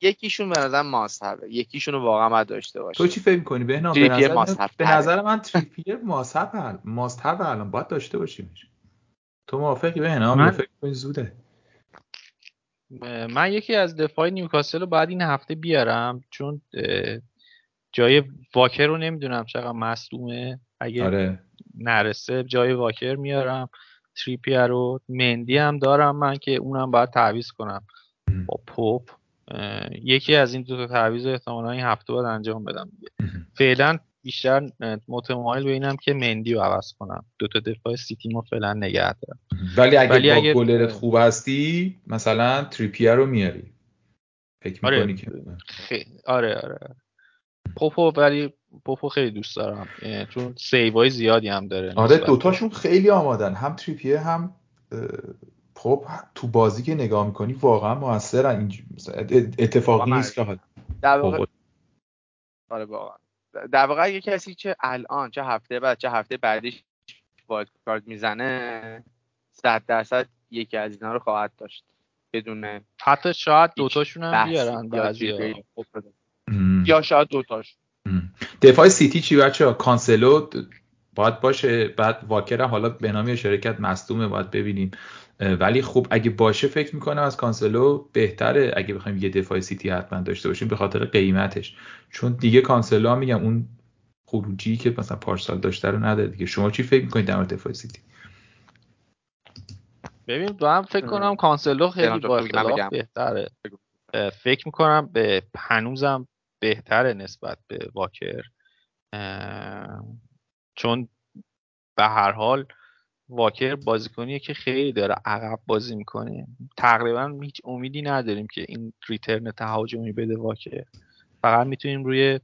یکیشون به نظر ماستفه یکیشون رو واقعا باید داشته باشه تو چی فکر می‌کنی؟ بهنام به نظر به نظر من تریپیر ماستف ماستف الان باید داشته باشیمش. تو موافقی؟ بهنام من... فکر کنی زوده. من یکی از دفاع نیوکاسل رو بعد این هفته بیارم چون جای واکر رو نمی‌دونم چقدر مصدومه. اگه آره. نرسه جای واکر میارم. تریپیر رو مندی هم دارم من که اونم باید تعویض کنم. با پاپ یکی از این دو تا تعویض احتمالا این هفته باید انجام بدم فعلا بیشتر متمایل به اینم که مندی رو عوض کنم. دو تا دفاع سیتی ما فعلا نگه دارم ولی اگه ولی با اگر... گلرت خوب هستی مثلا تریپیر رو میاری. فکر آره. می‌کنی که. آره آره پوپو ولی پوپو خیلی دوست دارم. چون سیوای زیادی هم داره آره دوتاشون خیلی آمادن. هم تریپیه هم پوپ تو بازی که نگاه می‌کنی واقعا موثرن اتفاقی نیست که در واقع آره واقعا. در واقع یه کسی که الان چه هفته بعد چه هفته بعدش wild card می‌زنه صد درصد یکی از اینا رو خواهد داشت. بدون حتی شاید دوتاشون هم بیارن بعضی یا شاید دوتاش دفاع سیتی چی بچه کانسلو باید باشه بعد واکر حالا به نامی شرکت مصدومه باید ببینیم. ولی خب اگه باشه فکر می‌کنم از کانسلو بهتره اگه بخوایم یه دفاع سیتی حتما داشته باشیم به خاطر قیمتش. چون دیگه کانسلو هم میگم اون خروجی که مثلا پارسال داشته رو نداره دیگه. شما چی فکر می‌کنید در مورد دفاع سیتی؟ ببین دو هم فکر کنم کانسلو خیلی با بهتره. فکر می‌کنم به هنوزم بهتره نسبت به واکر. چون به هر حال واکر بازیکنیه که خیلی داره عقب بازی می‌کنه. تقریبا هیچ امیدی نداریم که این ریترن تهاجمی بده واکر. فقط می‌تونیم روی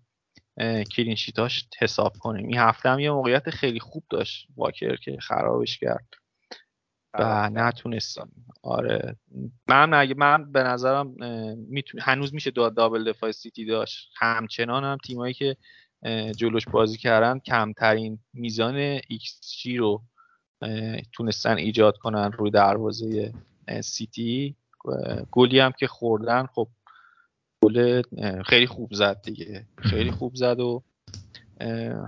کلینشیتاش حساب کنیم. این هفته هم یه موقعیت خیلی خوب داشت واکر که خرابش کرد و نتونستیم. آره. من اگه من به نظرم میتون... هنوز میشه دو double دفاع سیتی داشت. همچنان هم تیمایی که جلوش بازی کردن کمترین میزان ایکس جی رو تونستن ایجاد کنن روی دروازه سیتی. گلی هم که خوردن خب گل خیلی خوب زد دیگه. خیلی خوب زد و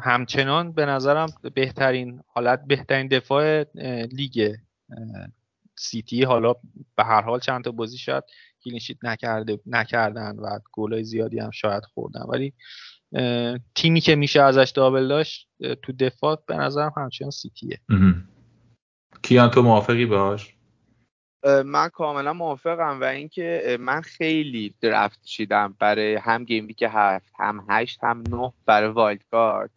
همچنان به نظرم بهترین حالت بهترین دفاع لیگ سیتی. حالا به هر حال چند تا بازی شد clean sheet نکرده نکردن و گلای زیادی هم شاید خوردن. ولی تیمی که میشه ازش double داشت تو دفاع به نظرم همچنان سیتیه. کیان تو موافقی باهاش؟ من کاملا موافقم و اینکه من خیلی draft چیدم برای هم game week هفت هم هشت هم نه برای wild card.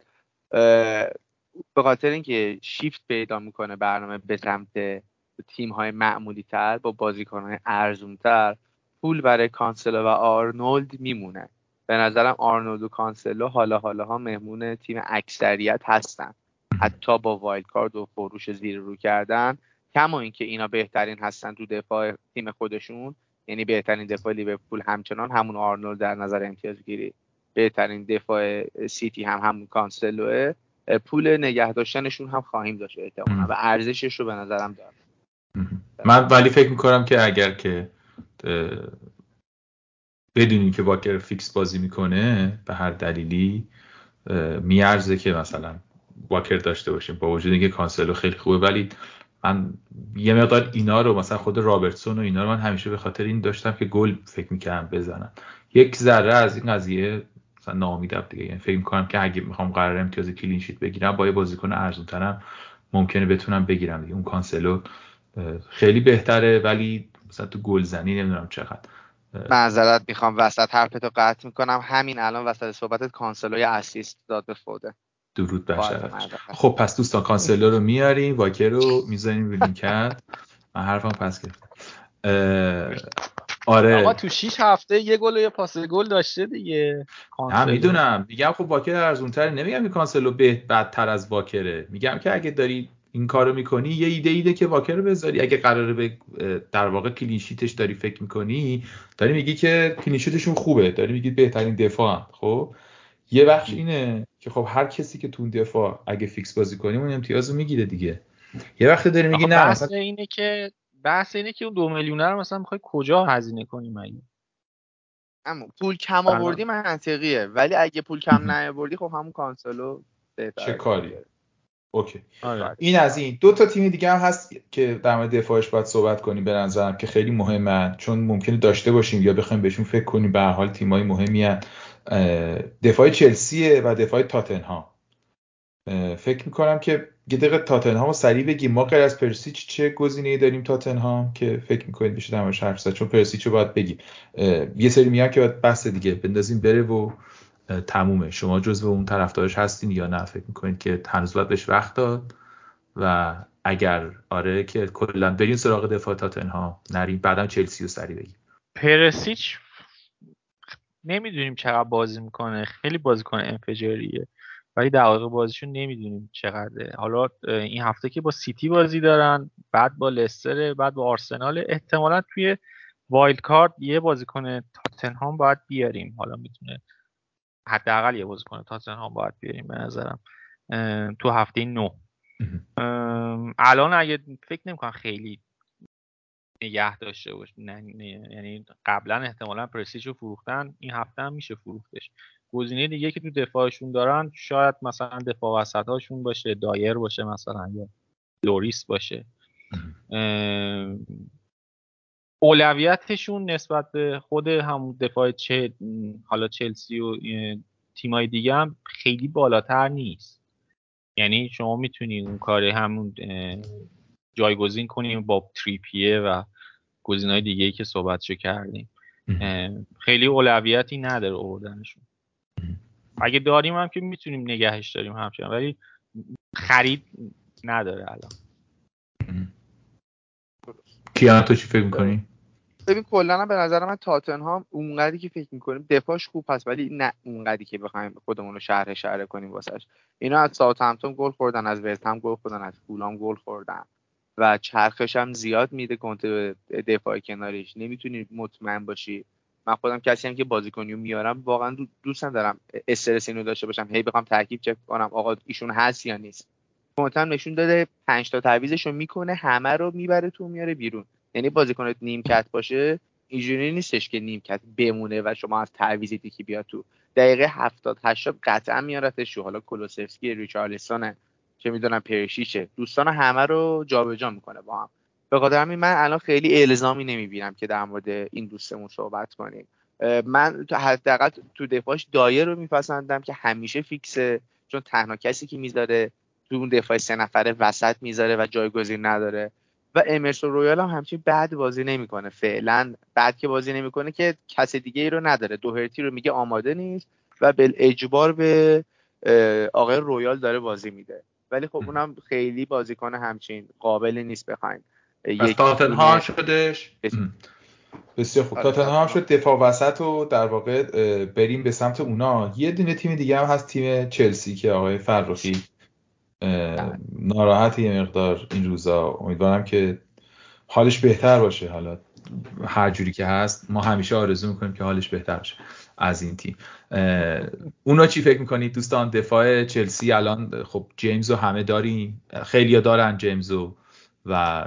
به خاطر اینکه شیفت پیدا می‌کنه برنامه به سمت تیم های معمولی تر با بازیکن های ارزون تر پول برای کانسلو و آرنولد میمونه. به نظرم آرنولد و کانسلو حالا حالا ها مهمون تیم اکثریت هستن. حتی با wild card و فروش زیر رو کردن کما اینکه اینا بهترین هستن تو دفاع تیم خودشون. یعنی بهترین دفاع لیورپول همچنان همون آرنولد در نظر امتیاز گیری. بهترین دفاع سیتی هم همون کانسلوه. پول نگه داشتنشون هم خواهیم داشت احتمالا و ارزشش رو به نظرم داره من ولی فکر می‌کنم که اگر که بدونی که واکر fix بازی می‌کنه به هر دلیلی میارزه که مثلا واکر داشته باشیم. با وجود اینکه کانسلو خیلی خوبه ولی من یه مقدار اینا رو مثلا خود رابرتسون و اینا رو من همیشه به خاطر این داشتم که گل فکر می‌کردم بزنم یک ذره از این قضیه مثلا ناامیدم دیگه. یعنی فکر می‌کنم که اگه می‌خوام قرار امتیاز clean sheet بگیرم با یه بازیکن ارزون ترم ممکنه بتونم بگیرم دیگه. اون کانسلو خیلی بهتره ولی مثلا تو گلزنی نمی‌دونم چقدر. معذرت می‌خوام. وسط حرفتو قطع می‌کنم. همین الان وسط صحبتت کانسلو یه assist داد به فودن. درود بر خب پس دوستان کانسلو رو میاریم واکر رو می‌ذاریم روی نیمکت من حرفم پس گرفتم. آره. آقا تو 6 هفته یه گل و یه پاس گل داشته دیگه. نه می‌دونم. میگم خب واکر ارزونتر نمیگم این کانسلو به بدتر از واکره. میگم که اگه داری این کارو می‌کنی یه ایده ایده که واکر رو بذاری. اگه قراره به در واقع clean sheet ش داری فکر می‌کنی داری میگی که clean sheet شون خوبه. داری میگی بهترین دفاع هم. خب؟ یه بخش اینه که خب هر کسی که تو دفاع اگه fix بازی کنیم اون امتیاز رو می‌گیره دیگه. یه وقتی داری میگی نه بحث مثلا... اینه که بحث اینه که اون دو میلیونه رو مثلا می‌خوای کجا هزینه کنی مگه؟ اما پول کم آوردی منطقیه ولی اگه پول کم نیاوردی خب همون کانسلو چه کاری؟ OK. آره. این از این. دو تا تیم دیگه هم هست که در مورد دفاعش باید صحبت کنیم به نظرم که خیلی مهمه چون ممکنه داشته باشیم یا بخوایم بهشون فکر کنیم به هر حال تیمای مهمی هست دفاع چلسیه و دفاع تاتنهام. فکر می‌کنم که یه دقیقه تاتنهام رو سریع بگیم. ما غیر از پرسیچ چه گزینه داریم تاتنهام که فکر می‌کنید بشه در حرف زد؟ چون پرسیچ رو باید بگیم. یه سری میگن که باید بحث دیگه بندازیم بره و تمومه. شما جزو اون طرفدارش هستین یا نه؟ فکر می‌کنید که هنوز بهش وقت داد؟ و اگر آره که کلا بریم سراغ دفاع تاتنهام. نریم بعدم چلسی رو سریع بگیم. پرسیچ نمی‌دونیم چقدر بازی می‌کنه. خیلی بازیکن انفجاریه. ولی دقایق بازیشون نمی‌دونیم چقدره. حالا این هفته که با سیتی بازی دارن بعد با لستر بعد با آرسنال احتمالا توی wild card یه بازیکن تاتنهام باید بیاریم. حالا می‌تونه حداقل یه بازیکن تاتنهام باید بیاریم به نظرم. تو هفته نه. الان اگه فکر نمی‌کنم خیلی نگه داشته باش یعنی قبلا احتمالا پریشیچ رو فروختن این هفته هم میشه فروختش. گزینه دیگه که تو دفاعشون دارن شاید مثلا دفاع وسط هاشون باشه دایر باشه مثلا یا لوریس باشه. اولویتشون نسبت به خود همون دفاع چه حالا چلسی و تیمای دیگه هم خیلی بالاتر نیست. یعنی شما می‌تونید اون کار همون جایگزین کنیم با تریپیه و گزینه‌های دیگه ای که صحبتشو کردیم. خیلی اولویتی نداره آوردنشون. اگه داریم هم که می‌تونیم نگهش داریم همچنان ولی خرید نداره الان. کیان تو چی فکر می‌کنی؟ ببین کلا به نظر من تاتنهام اونقدری که فکر می‌کنیم دفاعش خوب هست ولی نه اونقدری که بخوایم خودمون رو شهر شهر کنیم واسش. اینا از ساوثهمپتون گل خوردن از وست هم گل خوردن از فولام گل خوردن. و چرخش هم زیاد میده کنت دفاع کنارش. نمی‌تونی مطمئن باشی. من خودم کسی هم که بازیکنیو میارم واقعا دوست دارم. استرس اینو داشته باشم. هی بخوام ترکیب چک کنم. آقا ایشون هست یا نیست. کنتم نشون داده 5 تا تعویزشو می‌کنه همه رو می‌بره تو میاره بیرون. یعنی بازیکنت نیمکت باشه اینجوری نیستش که نیمکت بمونه و شما از تعویض دیگه بیاد تو. دقیقه 70 80 قطعا میارتش حالا کلوسفسکی ریچارلسون چه می‌دونم پرشیشه دوستان همه رو جابجا جا می‌کنه با هم. به خاطر همین من الان خیلی الزامی نمی‌بینم که در مورد این دوستمون صحبت کنیم. من حداقل تو دفاعش دایر رو میپسندم که همیشه فیکسه چون تنها کسی که می‌ذاره تو اون دفاع سه نفره وسط می‌ذاره و جایگزین نداره. و امرسون رویال هم همچین بعد بازی نمی‌کنه. فعلا بعد که بازی نمی‌کنه که کس دیگه ای رو نداره. دوهرتی رو میگه آماده نیست و به اجبار به آقای رویال داره بازی میده. ولی خب اونم خیلی بازیکن همچین قابل نیست بخواین. از تاتنهام شدش؟ بسیار خوب. آره تاتنهام شد. دفاع وسط و در واقع بریم به سمت اونا. یه دونه تیم دیگه هم هست تیم چلسی که آقای فرخی ناراحت یه مقدار این روزا. امیدوارم که حالش بهتر باشه. حالا هر جوری که هست ما همیشه آرزو می‌کنیم که حالش بهتر باشه. از این تیم. اونا چی فکر می‌کنید دوستان؟ دفاع چلسی الان خب جیمز رو همه داریم خیلی دارن جیمزو و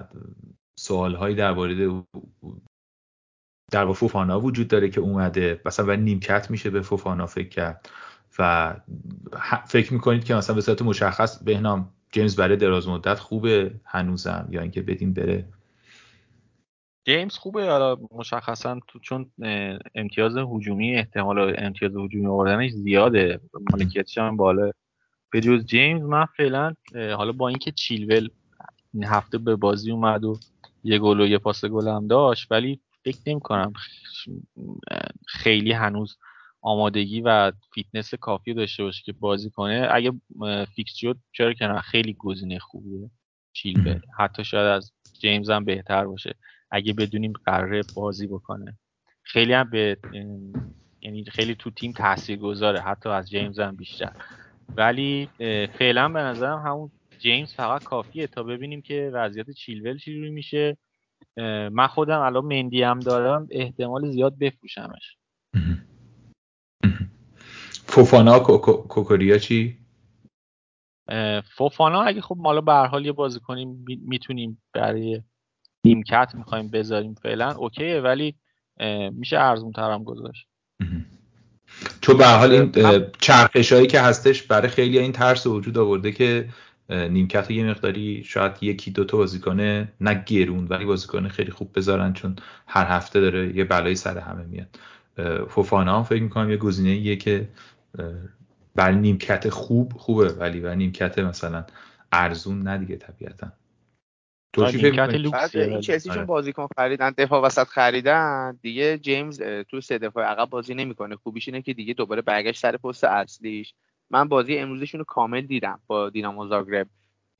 سوال هایی در مورد در فوفانا وجود داره که اومده. مثلا و نیمکت میشه به فوفانا فکر کرد و فکر می‌کنید که مثلا به صورت مشخص بهنام جیمز برای دراز مدت خوبه هنوزم یا اینکه بدیم بره جیمز خوبه. حالا مشخصا تو چون امتیاز هجومی احتمال امتیاز هجومی آوردنش زیاده. مالکیتش هم بالا. به جز جیمز من فعلا حالا با اینکه چیلول این هفته به بازی اومد و یه گل و یه پاس گل هم داشت ولی فکر نمی کنم خیلی هنوز آمادگی و فیتنس کافی داشته باشه که بازی کنه. اگه فیکس شد چرا که خیلی گزینه خوبیه چیلول. حتی شاید از جیمز هم بهتر باشه. اگه بدونیم قراره بازی بکنه. خیلی هم به یعنی خیلی تو تیم تاثیر گذاره حتی از جیمز هم بیشتر. ولی فعلا به نظرم همون جیمز فقط کافیه تا ببینیم که وضعیت چیلول چجوری میشه. من خودم الان مندی هم دارم احتمال زیاد بفروشمش. فوفانا کوکوریا چی؟ فوفانا اگه خب مالا به هر حال یه بازی کنیم می‌تونیم برای نیمکت می‌خوایم بذاریم فعلا اوکیه ولی میشه ارزون ترم گذاشت. تو به حال این چرخش هایی که هستش برای خیلی این ترس وجود آورده که نیمکت یه مقداری شاید یکی دوتا بازیکن نه گرون ولی بازیکن خیلی خوب بذارن چون هر هفته داره یه بلایی سر همه میاد. فوفانا هم فکر می‌کنم یه گزینه ایه که برای نیمکت خوب خوبه ولی برای نیمکت مثلا ارزون نه دیگه طبیعتا. تو چی این چلسیشون آره. بازیکن خریدن دفاع وسط خریدن دیگه جیمز تو سه دفاع عقب بازی نمی‌کنه. خوبیش اینه که دیگه دوباره برگشت سر پست اصلیش. من بازی امروزشون رو کامل دیدم با دینامو زاگرب.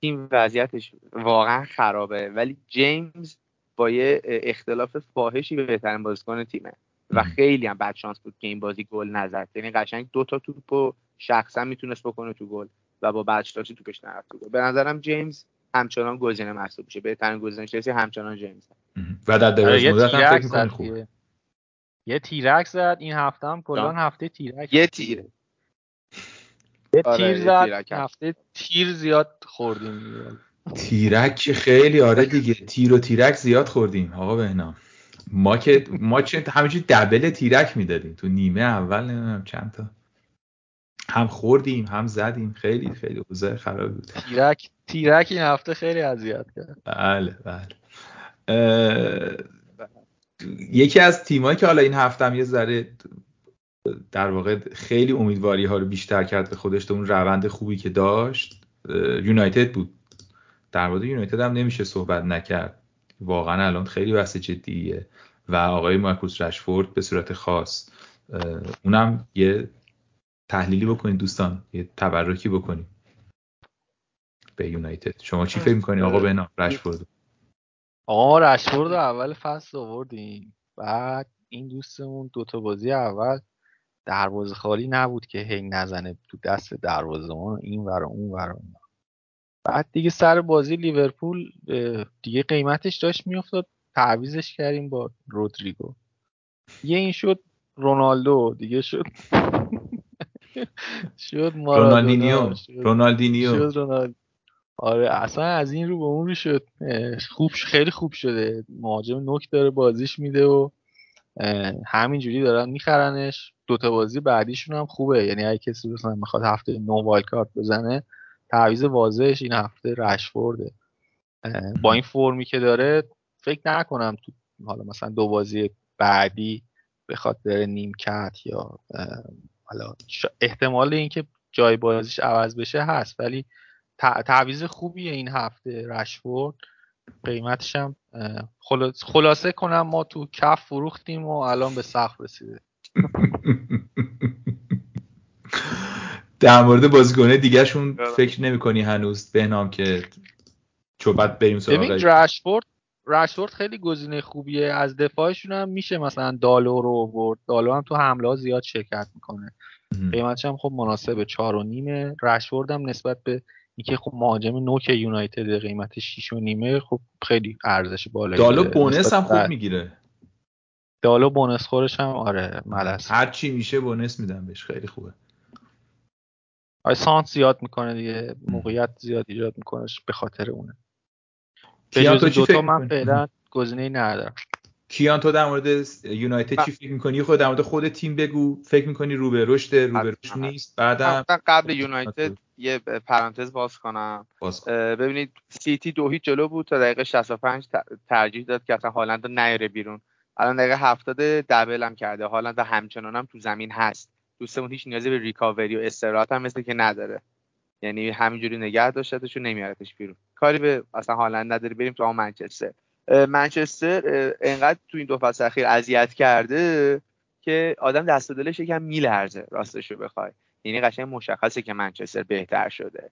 تیم وضعیتش واقعا خرابه ولی جیمز با یه اختلاف فاحشی بهترین بازیکن تیمه. و خیلی هم بد شانس بود که این بازی گل نزد. یعنی قشنگ دو تا توپو شخصا می‌تونست بکنه تو گل و با بچتاشی توپش نرفت تو گل. به نظرم جیمز همچنان گزینه محسوب میشه. بهترین گزینه چلسی همچنان جیمز و در دراز مدت هم فکر می‌کنی خوب یه تیرک زد این هفته هم کلان هفته تیرک یه تیر. یه آره، تیر زد هفته تیر زیاد خوردیم تیرک خیلی آره دیگه. تیر و تیرک زیاد خوردیم. آقا بهنام ما که ما چه همینجوری دبل تیرک می‌دادیم. تو نیمه اول نمی‌دونم چند تا. هم خوردیم هم زدیم. خیلی خیلی اوضاع خراب بود. تیرک تیرک این هفته خیلی اذیت کرد. بله بله. یکی از تیمایی که حالا این هفته هم یه ذره در واقع خیلی امیدواری ها رو بیشتر کرد به خودش اون روند خوبی که داشت یونایتد بود. در مورد یونایتد هم نمیشه صحبت نکرد. واقعا الان خیلی بحث جدیه و آقای مارکوس رشفورد به صورت خاص اونم یه تحلیلی بکنید دوستان یه تبرکی بکنید. به یونایتد. شما چی فکر می‌کنید آقا به رشفورد آقا رشفورد اول فصل آوردیم. بعد این دوستمون دوتا بازی اول دروازه خالی نبود که هی نزنه تو دست دروازه این ور اون ور بعد دیگه سر بازی لیورپول دیگه قیمتش داشت میافتاد. تعویزش کردیم با رودریگو. یه این شد رونالدو دیگه شد شد رونالدینیو. رونالدینیو. شد رونالدو آره اصلا از این رو به اون رو شد خوب خیلی خوب شده. مهاجم نوک داره بازیش میده و همینجوری دارن میخرنش. دوتا بازی بعدیشون هم خوبه. یعنی اگه کسی مثلا می‌خواد هفته نو wildcard بزنه تعویض واضحش این هفته رشفورده. با این فرمی که داره فکر نکنم تو حالا مثلا دو بازی بعدی بخواد بره نیمکت یا حالا احتمال اینکه جای بازیش عوض بشه هست. ولی تعویض خوبیه این هفته رشفورد. قیمتش هم خلاصه کنم ما تو کف فروختیم و الان به سقف رسیده. در مورد بازیکنه دیگهشون فکر نمی کنی هنوز بهنام که چوبت بریم سراغ ببین رشفورد رشفورد خیلی گزینه خوبیه. از دفاعشون هم میشه مثلا دالو رو برد دالو هم تو حمله ها زیاد شرکت می‌کنه. قیمتش هم خب مناسب چهار و نیمه. رشفورد هم نسبت به اینکه خب مهاجم نوک یونایتد قیمت 6 و نیمه خب خیلی ارزش بالایی دالو بونس هم خوب می‌گیره. دالو بونس خورش هم آره ملس. هر چی میشه بونس میدم بهش خیلی خوبه. آره سانت زیاد می‌کنه دیگه موقعیت زیاد ایجاد می‌کنه به خاطر اونه. به جز دوتا من فعلا گزینه ندارم. کیان تو در مورد یونایتد چی فکر می‌کنی؟ خود در مورد خود تیم بگو. فکر می‌کنی رو به رشد رو به رشد نیست؟ بعدم قبل یونایتد یه پرانتز باز کنم. باز ببینید سیتی دو هیچ جلو بود تا دقیقه 65 ترجیح داد که اصلا هالند نیاره بیرون. الان دقیقه 70 دبل هم کرده. هالند همچنان هم تو زمین هست. دوستمون هیچ نیازی به ریکاوری و استراحت هم مثل که نداره. یعنی همینجوری نگه داشتتش و نمیارتش بیرون. کاری به اصلا هالند نداری بریم تو منچستر. منچستر انقدر تو این دو فصل اخیر اذیت کرده که آدم دست و دلش یکم میلرزه راستش رو بخوای. یعنی قشنگ مشخصه که منچستر بهتر شده.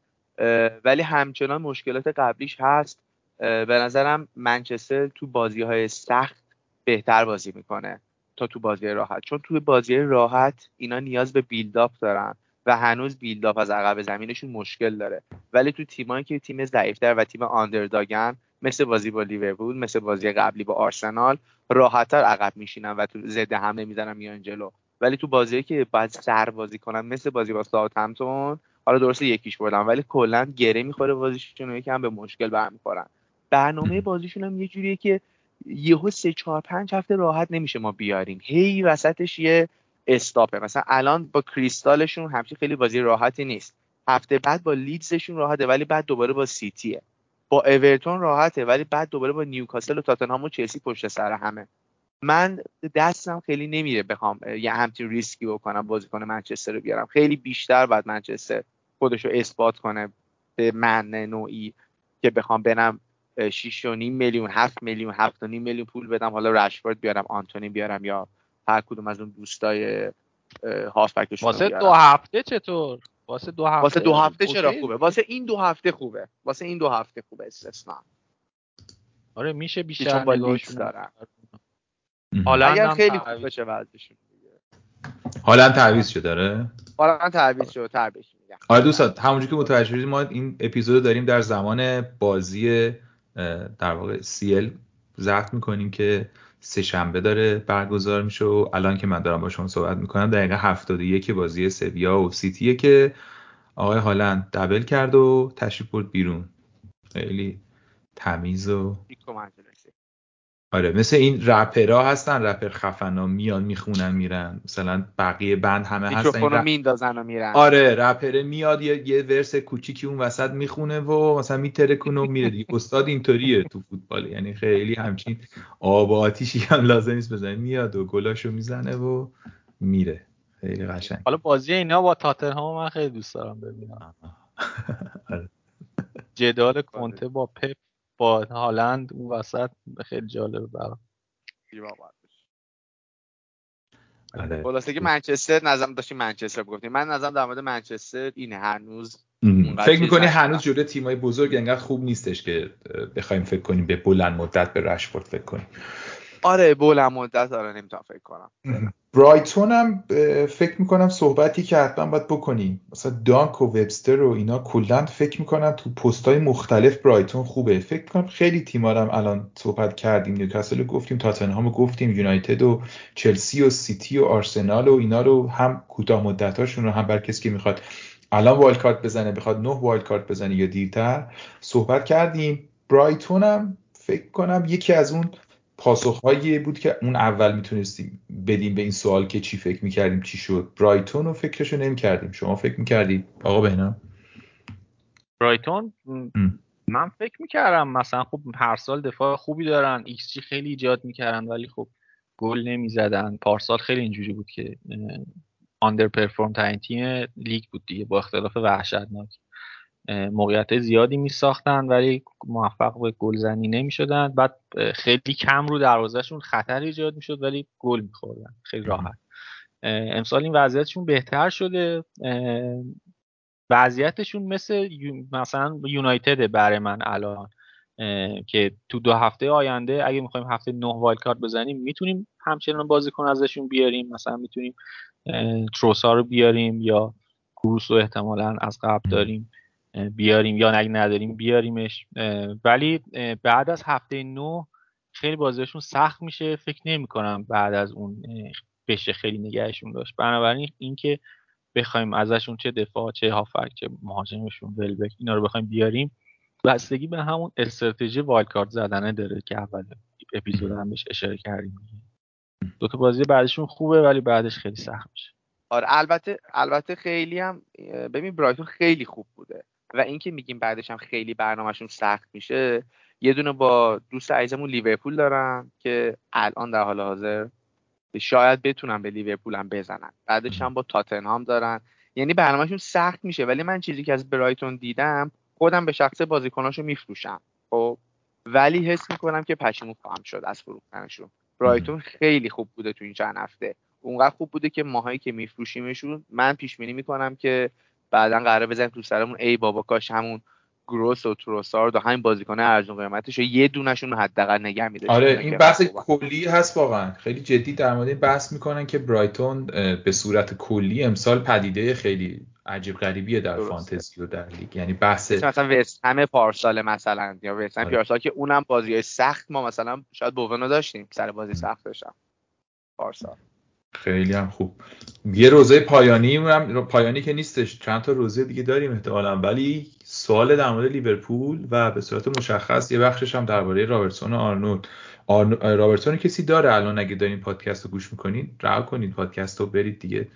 ولی همچنان مشکلات قبلیش هست. به نظرم منچستر تو بازی های سخت بهتر بازی می‌کنه تا تو بازی راحت. چون توی بازی راحت اینا نیاز به بیلداپ دارن. و هنوز بیلداپ از عقب زمینشون مشکل داره. ولی تو تیمایی که تیم ضعیفتر و تیم آندرداگن مثل بازی با لیورپول مثل بازی قبلی با آرسنال راحتتر عقب میشینن و تو زده حمله می‌زنن میان جلو. ولی تو بازی که باید سر بازی کنن مثل بازی با ساوثهمپتون حالا درسته یکیش بردن ولی کلا گره می‌خوره بازیشون و یکم به مشکل برمیخورن. برنامه بازیشون هم یه جوریه که یهو سه چهار پنج هفته راحت نمیشه ما بیاریم. هی وسطش یه استاپه. مثلا الان با کریستالشون همچین خیلی بازی راحتی نیست. هفته بعد با لیدزشون راحته ولی بعد دوباره با سیتیه با اورتون راحته ولی بعد دوباره با نیوکاسل و تاتنهام و چلسی پشت سر همه. من دستم خیلی نمیره بخوام یه همچین ریسکی بکنم بازیکن منچستر رو بیارم. خیلی بیشتر باید منچستر خودش رو اثبات کنه به من نوعی که بخوام برم 6 میلیون 7 میلیون 7 میلیون پول بدم حالا رشفورد بیارم آنتونی بیارم یا هر کدوم از اون دوستای هافبکشون واسه دو هفته چطور؟ واسه دو هفته واسه دو هفته چرا خوبه؟ واسه این دو هفته خوبه. واسه این دو هفته خوبه استثنا. آره میشه بیشتر دارم حالا اگر خیلی خوب بشه وضعشون حالا تعویض شده داره؟ حالا تعویض شده تعویض میگم. آره دوستان همونجوری که متوجه شدید ما این اپیزود داریم در زمان بازی در واقع سیل ضبط می‌کنیم که سه شنبه داره برگزار میشه و الان که من دارم با شما صحبت می‌کنم دقیقه 71 بازی سویا و سیتیه که آقای هالند دبل کرد و تشریف برد بیرون. خیلی تمیز و آره مثل این رپرها هستن رپر خفنا میان می‌خونن میرن. مثلا بقیه بند همه هستن میکروفونو میندازن و میرن. آره رپره میاد یه, یه ورس کوچیکی اون وسط می‌خونه و مثلا میترکونه و میره دیگه. استاد اینطوریه تو فوتبال یعنی خیلی همچین آب و آتیشی هم لازم نیست بزنه. میاد و گلاشو می‌زنه و میره. خیلی قشنگ. حالا بازی اینا با تاتنهام من خیلی دوست دارم ببینم. آره. جدال کنته با پپ. با هالند اون وسط خیلی جالبه برام. آره. خلاصه که منچستر نظرم داشتیم منچستر گفتیم. من نظرم در مورد منچستر اینه هنوز فکر می‌کنی هنوز جلوی تیمای بزرگ انقدر خوب نیستش که بخوایم فکر کنیم به بلند مدت به رشفورد فکر کنیم؟ آره بلند مدت آره نمی‌تونم فکر کنم. برایتون هم فکر می‌کنم صحبتی که حتما باید بکنیم. مثلا دانک و وبستر و اینا کلا فکر می‌کنم تو پست های مختلف برایتون خوبه. فکر می‌کنم خیلی تیما هم الان صحبت کردیم. نیوکاسل گفتیم تاتنهام گفتیم یونایتد و چلسی و سیتی و آرسنال و اینا رو هم کوتاه مدتاشون رو هم بر کسی که می‌خواد الان wildcard بزنه بخواد نه wildcard بزنه یا دیرتر صحبت کردیم. برایتون هم فکر کنم یکی از اون پاسخهایی بود که اون اول می‌تونستیم بدیم به این سوال که چی فکر می‌کردیم چی شد. برایتون رو فکرشو نمی‌کردیم. شما فکر می‌کردید؟ آقا بهنام. برایتون؟ من فکر می‌کردم مثلا خب هر سال دفاع خوبی دارن ایکس جی خیلی ایجاد می‌کردن ولی خب گل نمی‌زدن. پارسال خیلی اینجوری بود که آندر پرفورم ترین تیم لیگ بود دیگه با اختلاف وحشتناک موقعیت زیادی می ساختن ولی موفق به گلزنی نمی شدن بعد خیلی کم رو دروازهشون خطر ایجاد می شد ولی گل می خوردن خیلی راحت. امسال این وضعیتشون بهتر شده. وضعیتشون مثل مثلا یونایتد برای من الان. که تو دو هفته آینده اگه می‌خوایم هفته نه وایلد کارت بزنیم می‌تونیم همچنان بازیکن ازشون بیاریم. مثلا می‌تونیم تروسا رو بیاریم یا کروس رو احتمالا از قبل داریم. بیاریم یا اگه نداریم بیاریمش. ولی بعد از هفته نو خیلی بازیشون سخت میشه. فکر نمی کنم بعد از اون بشه خیلی نگهشون داشت. بنابراین اینکه بخوایم ازشون چه دفاع چه هافک چه مهاجمشون ولبک اینا رو بخوایم بیاریم بستگی به همون استراتژی wildcard زدنه داره که اول اپیزود هم بهش اشاره کردیم. دو تا بازی بعدشون خوبه ولی بعدش خیلی سخت میشه. آره البته البته خیلی هم ببین برایتون خیلی خوب بوده. و اینکه میگیم بعدش هم خیلی برنامهشون سخت میشه یه دونه با دوست عزیزمون لیورپول دارن که الان در حال حاضر شاید بتونن به لیورپول هم بزنن. بعدش هم با تاتنهام دارن. یعنی برنامهشون سخت میشه ولی من چیزی که از برایتون دیدم خودم به شخص بازیکناشو میفروشم خب؟ ولی حس می‌کنم که پشیمون خواهم شد از فروختنشون. برایتون خیلی خوب بوده تو این چند هفته. اونقدر خوب بوده که ماهایی که میفروشیمشون من پیش بینی می‌کنم که بعدا قرار بزنیم تو سرمون. ای بابا کاش همون گروس و تروسارد و همین بازیکن ارزون قیمتش یه دونشون حداقل نگه میده آره این بحث کلی هست واقعا. خیلی جدی در مورد بحث می‌کنن که برایتون به صورت کلی امسال پدیده خیلی عجیب غریبیه در درسته. فانتزی و در لیگ. یعنی بحث مثلا وست همه پارسال مثلا یا وست هم آره. که اونم بازی سخت ما مثلا شاید بوونو داشتیم سر بازی سخت داشتم. پارسال. خیلی هم خوب. یه روزه پایانی هم پایانی که نیستش. چند تا روزه دیگه داریم احتمالا. ولی سوال در مورد لیورپول و به صورت مشخص یه بخشش هم درباره رابرتسون و آرنولد. رابرتسون کسی داره الان اگه دارین پادکست رو گوش می‌کنین رها کنید پادکست رو برید دیگه.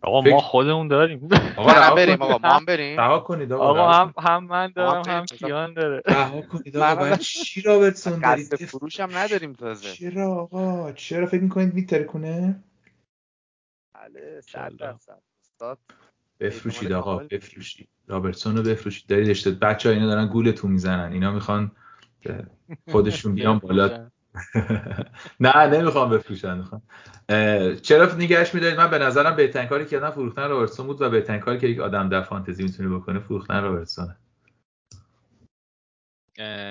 آقا ما خودمون داریم. آقا بریم آقا ما هم بریم. رها کنید آقا, آقا هم هم من دارم هم کیان داره. رها کنید آقا بعد چی رابرتسون دارید؟ فروش هم نداریم تازه. چرا آقا؟ چرا فکر می‌کنید میترکونه بله 100 درصد. بفروشید آقا بفروشید. رابرتسون رو بفروشید. دارید اشتباه بچه ها اینا دارن گولتون می‌زنن. اینا می‌خوان خودشون بیان بالا. نه نمی‌خوام بفروشن می‌خوام. چرا نگهش میدارید؟ من به نظرم بهترین کاری که کردن فروختن رابرتسون بود و بهترین کاری که یک آدم در فانتزی می‌تونه بکنه فروختن رابرتسون.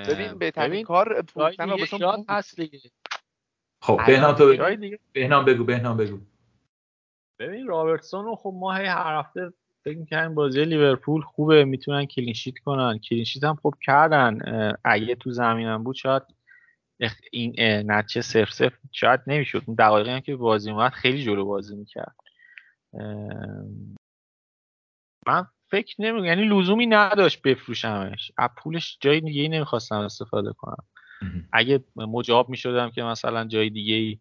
ببین بهترین کار فروختن رابرتسون هست دیگه. خب بهنام تو بهنام بگو بهنام بگو. ببین رابرتسون رو خب ما هی هر هفته فکر می‌کنیم بازی لیورپول خوبه می‌تونن clean sheet کنن. clean sheet هم خب کردن. اگه تو زمینم بود شاید این نتیجه صفر صفر شاید نمی‌شد. اون دقایقی هم که بازی اومد خیلی جلو بازی می‌کرد. من فکر نمی یعنی لزومی نداشت بفروشمش. از پولش جای دیگه ای نمی‌خواستم استفاده کنم. اگه مجاب می‌شدم که مثلا جای دیگه ای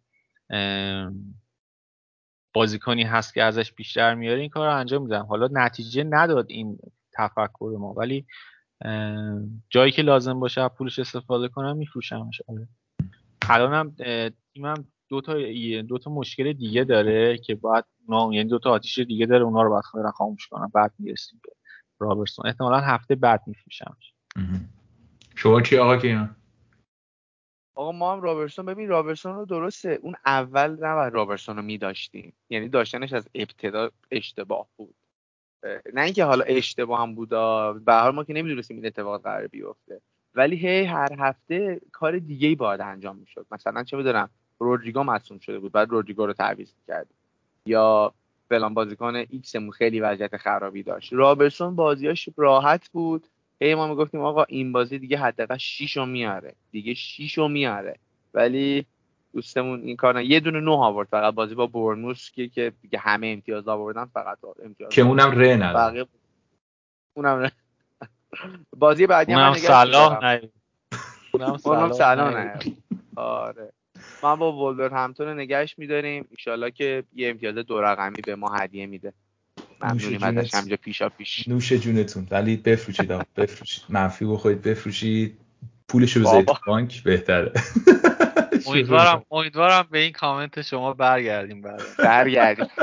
بازیکنی هست که ازش بیشتر میاره این کار رو انجام میدم. حالا نتیجه نداد این تفکر ما ولی جایی که لازم باشه پولش استفاده کنم میفروشمش. آره. الانم تیمم دو تا دو تا مشکل دیگه داره که باید یعنی دو تا آتیش دیگه داره اونا رو باید خیلی خاموش کنم. بعد می‌رسیم به رابرتسون. احتمالا هفته بعد میفروشمش. شما چی آقا کیان آقا ما هم رابرتسون ببین رابرتسون رو درسته اون اول نباید رابرتسون رو میداشتیم. یعنی داشتنش از ابتدا اشتباه بود. نه اینکه حالا اشتباه هم بودا به حال ما که نمی‌دونستیم این اتفاق قرار بیفته. ولی هی هر هفته کار دیگه ای باید انجام می‌شد. مثلا چه می‌دونم رودریگو مصوم شده بود بعد رودریگو رو تعویض کرد یا فلان بازیکن ایکسمون خیلی وضعیت خرابی داشت. رابرسون بازیاش راحت بود. هی ما می‌گفتیم آقا این بازی دیگه حداقل 6 میاره دیگه 6 میاره ولی دوستمون این کار نه. یه دونه نه آورد فقط بازی با برنوس که که دیگه همه امتیاز آوردن فقط امتیاز که اونم ره نداره اونم ره. بازی بعدی اونم صلاح نه اونم صلاح نه آره. ما با ولور همتون نگهش میداریم. ان که یه امتیاز دو رقمی به ما هدیه میده. ممنونیم ازش همجا پیشا پیش نوش جونتون. ولی بفروشید بفروشید. منفی بخورید. بفروشید. پولشو بذارید بانک. بهتره. امیدوارم امیدوارم به این کامنت شما برگردیم برگردیم.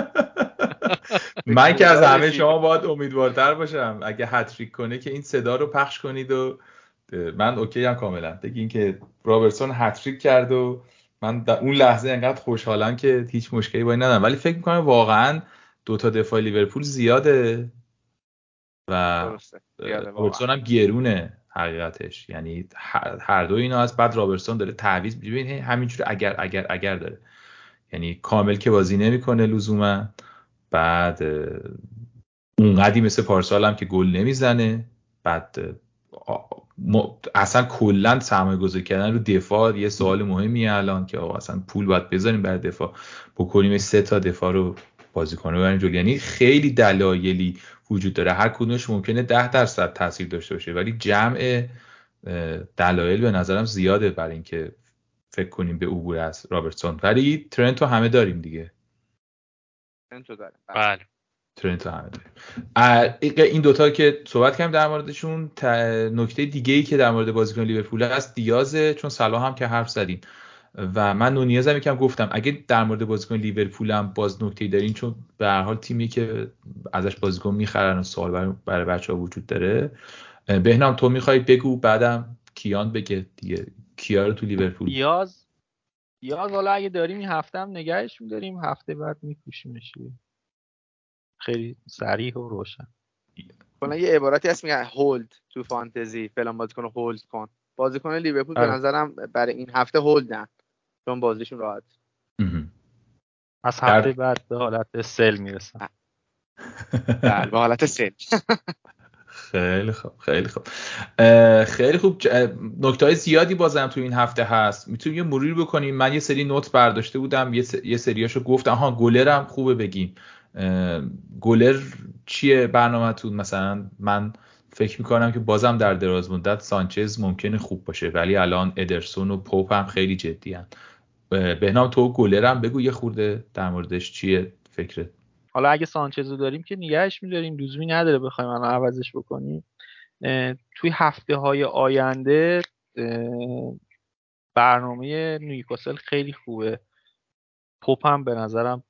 من که از همه شما باید امیدوارتر باشم. اگه هتریک کنه که این صدا رو پخش کنید و من okay هم کاملا. بگین که رابرتسون هتریک کرد و من در اون لحظه انقدر خوشحالم که هیچ مشکلی با این ندارم. ولی فکر می‌کنم واقعا دو تا دفاع لیورپول زیاده. و رابرتسون هم گرونه. حقیقتش. یعنی هر دو اینا از بعد رابرتسون داره تعویض ببین همینجوری اگر اگر اگر داره. یعنی کامل که بازی نمی‌کنه لزوما. بعد اونقدی مثل پارسال هم که گل نمی‌زنه. بعد اصلا کلا سرمایه گذاری کردن رو دفاع یه سوال مهمی الان که آقا اصلا پول باید بذاریم برای دفاع. بکنیم سه تا دفاع رو بازیکن جلو. یعنی خیلی دلایلی وجود داره. هر کدومش ممکنه ده درصد تاثیر داشته باشه ولی جمع دلایل به نظرم زیاده برای اینکه فکر کنیم به عبور از رابرتسون. ولی ترنتو همه داریم دیگه. ترنتو داریم. بله. ترنتو همه داریم. این دوتا که صحبت کردیم در موردشون نکته دیگه ای که در مورد بازیکن لیورپول هست دیازه چون سلام هم که حرف زدیم و من نونیازم یکم گفتم اگه در مورد بازیکن لیورپول هم باز نکته دارین چون به هر حال تیمی که ازش بازیکن می‌خرن و سوال برای, برای بچه ها وجود داره بهنام تو می‌خوای بگو بعدم کیان بگه دیگه کیا رو تو لیورپول؟ یاز یاز حالا اگه داریم این هفته هم نگهش میداریم هفته بعد میپوشیمش خیلی سریع و روشن. کلا یه عبارتی هست میگن هولد تو فانتزی فلان بازیکن هولد کن. بازیکن لیورپول به آره. نظرم برای این هفته هولدن چون بازیشون راحت. از هفته بعد به حالت سل می‌رسن بله به حالت سل. خیلی خوب خیلی خوب. خیلی خوب. نکته های زیادی بازم تو این هفته هست. می‌تونیم یه مروری بکنیم من یه سری نوت برداشته بودم. یه, س... یه سریاشو گفتم. ها گلرم خوبه بگیم. گلر چیه برنامهتون؟ مثلا من فکر می‌کنم که بازم در دراز مدت سانچز ممکنه خوب باشه ولی الان ادرسون و پوپ هم خیلی جدی هن. بهنام تو گلرم بگو یه خورده در موردش چیه فکرت؟ حالا اگه سانچزو داریم که نگهش میداریم لزومی نداره بخوایم الان عوضش بکنیم. توی هفته های آینده برنامه نیوکاسل خیلی خوبه. پوپ هم به نظرم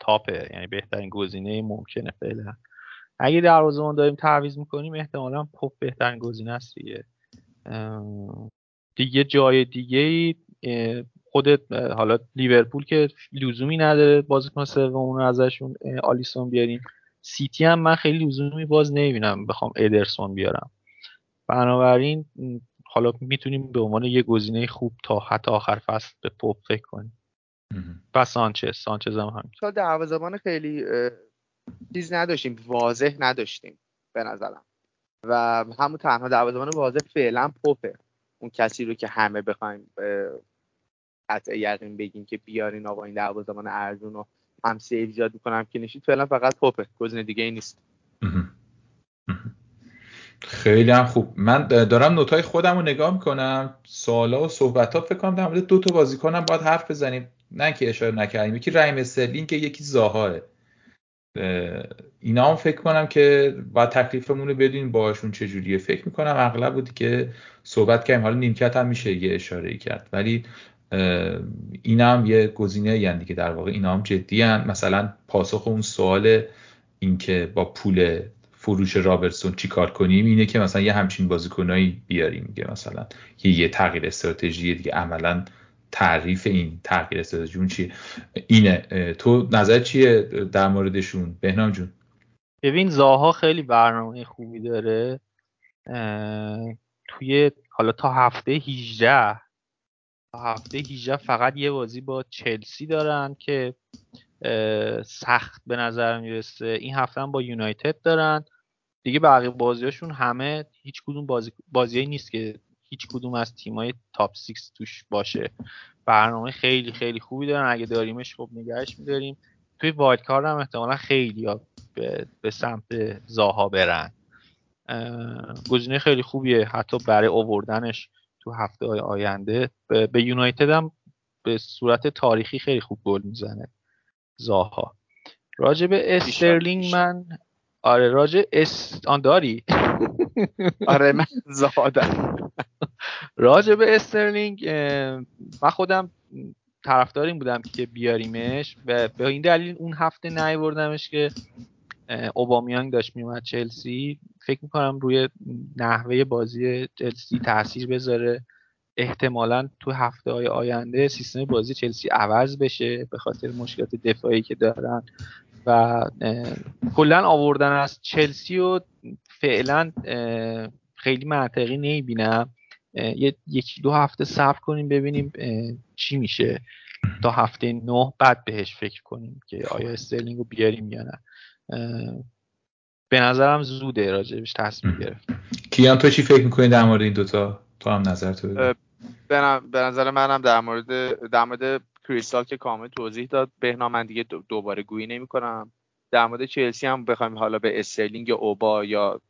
تاپه یعنی بهترین گزینه ممکنه فعلا. اگه دروازه‌بان داریم تعویض می‌کنیم احتمالا پوپ بهترین گزینه است دیگه. دیگه جای دیگه خودت حالا لیورپول که لزومی نداره بازیکن سومون ازشون آلیسون بیاریم. سیتی هم من خیلی لزومی باز نمی‌بینم بخوام ادرسون بیارم. بنابراین حالا می‌تونیم به عنوان یه گزینه خوب تا حتی آخر فصل به پاپ فکر کنیم. و سانچز سانچز هم همین تا دروازه‌بان خیلی چیز نداشتیم واضح نداشتیم به نظرم. و همون تنها دروازه‌بان واضح فعلا پوپه. اون کسی رو که همه بخوایم قطع یقین بگیم که بیارین آقا این دروازه‌بان ارزون رو هم save ایجاد می‌کنم که نشید فعلا فقط پاپه گزینه دیگه ای نیست. خیلی هم خوب. من دارم note ای خودم رو نگاه می‌کنم. سوالا و صحبت ها فکر کنم در مورد دو تا بازیکنم باید حرف بزنیم. نه که اشاره نکردیم. یکی رحیم استرلینگ که یکی زاهاره. اینا هم فکر کنم که باید تکلیفمون رو بدونیم باشون چجوریه فکر می‌کنم اغلب بودی که صحبت کردیم. حالا نیمکت هم میشه یه اشاره کرد. ولی اینا هم یه گزینه یعنی که در واقع اینا هم جدی هن. مثلا پاسخ اون سوال اینکه با پول فروش رابرتسون چی کار کنیم اینه که مثلا یه همچین بازیکنایی بیاریم میگه مثلا یه یه تغییر استراتژی دیگه. عملا تعریف این تغییر اون چیه؟ اینه. تو نظر چیه در موردشون؟ بهنام جون. ببین زاها خیلی برنامه خوبی داره. توی حالا تا هفته 18 تا هفته 18 فقط یه بازی با چلسی دارن که سخت به نظر می‌رسه. این هفته هم با یونایتد دارن. دیگه بقیه بازیاشون همه هیچ کدوم بازی بازیایی نیست که هیچ کدوم از تیمای top 6 توش باشه. برنامه خیلی خیلی خوبی دارن. اگه داریمش خب نگهش میداریم. توی wildcard هم احتمالا خیلی ها به, به سمت زاها برن. گزینه خیلی خوبیه. حتی برای آوردنش تو هفته های آینده. به, به یونایتد هم به صورت تاریخی خیلی خوب گل می‌زنه زاها. راجب استرلینگ من آره راجع اس آن داری؟ آره من زادم. راجع به استرلینگ من خودم طرفدار این بودم که بیاریمش و به این دلیل اون هفته نیوردمش که اوبامیانگ داشت میومد چلسی. فکر می‌کنم روی نحوه بازی چلسی تاثیر بذاره. احتمالا تو هفته های آینده سیستم بازی چلسی عوض بشه به خاطر مشکلات دفاعی که دارن. و کلا آوردن از چلسی و فعلا خیلی منطقی نمی‌بینم. یکی دو هفته صبر کنیم ببینیم چی میشه. تا هفته نه بعد بهش فکر کنیم که آیا استرلینگ رو بیاریم یا نه. به نظرم زوده راجبش تصمیم گرفت. کیان تو چی فکر می‌کنی در مورد این دوتا؟ تو هم نظر تو به نظر منم در مورد در مورد کریستال که کامل توضیح داد. بهنام من دیگه دوباره گویی نمی کنم در مورد چلسی هم بخوایم حالا به استرلینگ اوبا یا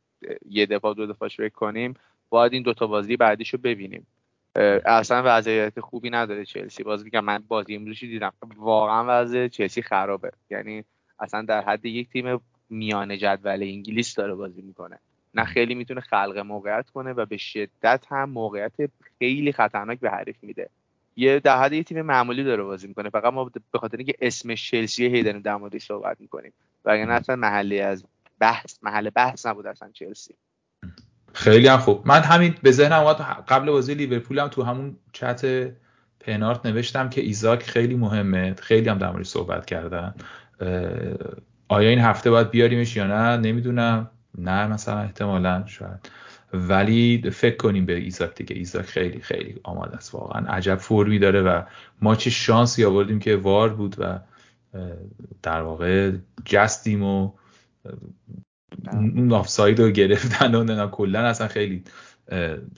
یه دفاع دو دفاعش فکر کنیم باید این دوتا بازی بعدیش رو ببینیم اصلا وضعیت خوبی نداره چلسی. بازی که من بازی امروزی دیدم. واقعا وضع چلسی خرابه. یعنی اصلا در حد یک تیم میانه جدول انگلیس داره بازی می‌کنه. نه خیلی می‌تونه خلق موقعیت کنه و به شدت هم موقعیت خیلی خطرناک به حریف میده. یه در حد یه تیم معمولی داره بازی می‌کنه. فقط ما به خاطر اینکه اسم چلسی هی داریم در موردش صحبت می‌کنیم. وگرنه اصلا محلی از بحث محل بحث نبود اصلا چلسی. خیلی هم خوب. من همین به ذهنم اومد قبل بازی لیورپول هم تو همون چت پنارت نوشتم که ایزاک خیلی مهمه. خیلی هم در موردش صحبت کردن. آیا این هفته باید بیاریمش یا نه؟ نمی‌دونم. نه مثلا احتمالا شاید. ولی فکر کنیم به ایزاک دیگه. ایزاک خیلی خیلی آماده است واقعا عجب فرمی داره و ما چه شانسی آوردیم که VAR بود و در واقع جستیم و اون آفساید رو گرفتن و کلا اصلا خیلی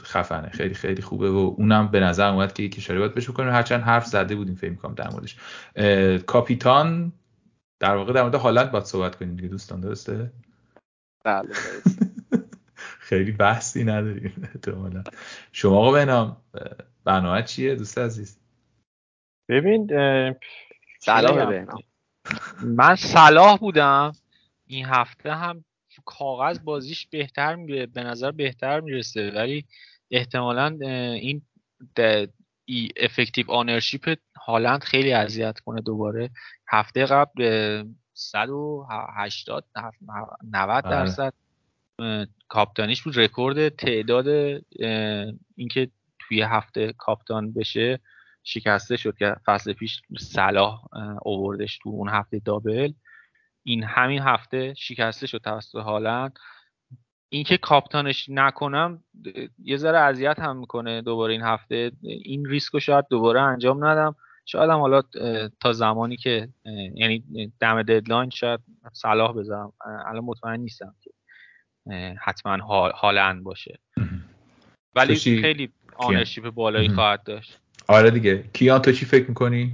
خفنه. خیلی خیلی خوبه و اونم به نظر اومد که یک اشاره باید بهش بکنیم هرچند حرف زده بودیم فکر می‌کنم در موردش. کاپیتان در واقع در مورد هالند باید صحبت کنیم دیگه دوستان درسته؟ بله خیلی بحثی نداریم. احتمالا. شما آقا بنام برنامه چیه دوست عزیز؟ ببین سلام من صلاح بودم. این هفته هم کاغذ بازیش بهتر میره به نظر بهتر می‌رسه. ولی احتمالا این effective ownership هالند خیلی اذیت کنه دوباره. هفته قبل 180 90 بله. درصد captainیش بود رکورد تعداد اینکه توی هفته captain بشه شکسته شد که فصل پیش صلاح اووردش تو اون هفته double. این همین هفته شکسته شد توسط هالند. اینکه captainش نکنم یه ذره اذیت هم می‌کنه دوباره این هفته. این ریسک رو شاید دوباره انجام ندم. شاید هم حالا تا زمانی که یعنی دم deadline شاید صلاح بذارم الان مطمئن نیستم که. حتما هالند باشه. ولی خیلی ownership بالایی خواهد داشت. آره دیگه. کیان تو چی فکر می‌کنی؟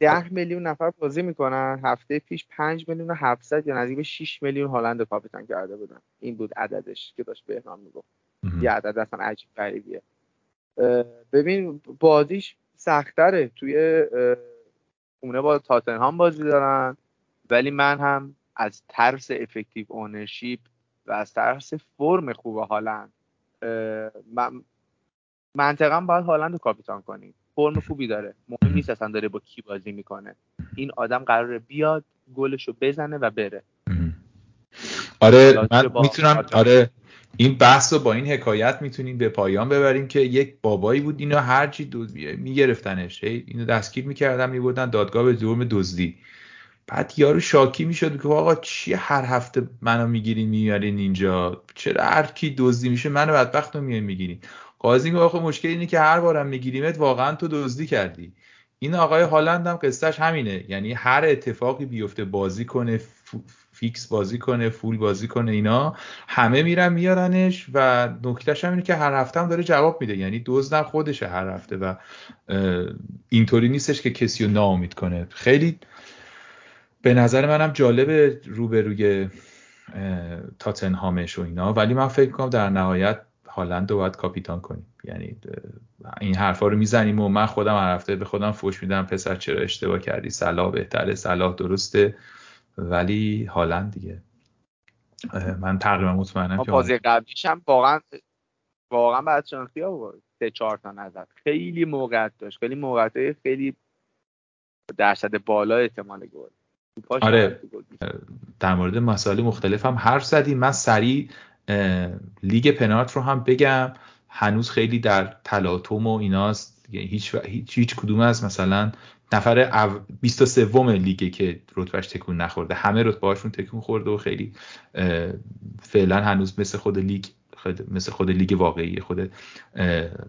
ده میلیون نفر بازی می‌کنن. هفته پیش پنج میلیون و 700 یا نزدیک به 6 میلیون هالند کاپیتان کرده بودن. این بود عددش که داشت بهنام می‌گفت. یه عدد اصلا عجیب غریبیه. ببین بازیش سختره توی خونه با تاتنهام بازی دارن. ولی من هم از ترس افکتیو اونرشیپ و از ترس فرم خوب هالند من منطقا باید هالند رو کاپیتان کنیم فرم خوبی داره. مهم نیست اصلا داره با کی بازی می‌کنه. این آدم قراره بیاد گلش رو بزنه و بره. آره من می‌تونم آره این بحث رو با این حکایت می‌تونیم به پایان ببریم که یک بابایی بود اینو هرچی دو... میگرفتنش. اینو دستگیر می‌کردن میبردن دادگاه به جرم دزدی. بعد یارو شاکی می‌شد که آقا چی هر هفته منو می‌گیرین میارین اینجا؟ چرا هر کی دزدی میشه منو بدبخت رو میارین می‌گیرین. قاضی میگه آخه مشکل اینه که هر بارم میگیریمت واقعا تو دزدی کردی. این آقای هالند هم قصهش همینه. یعنی هر اتفاقی بیفته بازی کنه فیکس بازی کنه فول بازی کنه اینا همه میرن میارنش و نکتهش هم اینه که هر هفته هم داره جواب میده. یعنی دزدم خودشه هر هفته و اینطوری نیستش که کسی رو ناامید کنه. خیلی به نظر منم جالب روبروی تاتنهامش و اینا. ولی من فکر کنم در نهایت هالند رو باید کاپیتان کنیم. یعنی این حرفا رو می‌زنیم و من خودم هر هفته به خودم فوش میدم پسر چرا اشتباه کردی؟ صلاح بهتره صلاح درسته. ولی هالند دیگه. من تقریبا مطمئنم که بازی قبلیش هم واقعا واقعا بعد شانسی آورد سه چهار تا نزد خیلی موقعیت داشت. خیلی موقعیت خیلی درصد بالا احتمال گل. آره در مورد مسائل مختلف هم حرف زدیم. من سریع لیگ پنارت رو هم بگم. هنوز خیلی در تلاطم و ایناست. هیچ, هیچ, هیچ کدوم از مثلا نفر 23 لیگه که رتبهش تکون نخورده. همه رتبهاشون تکون خورده و خیلی فعلا هنوز مثل خود لیگ مثل خود لیگ واقعی خود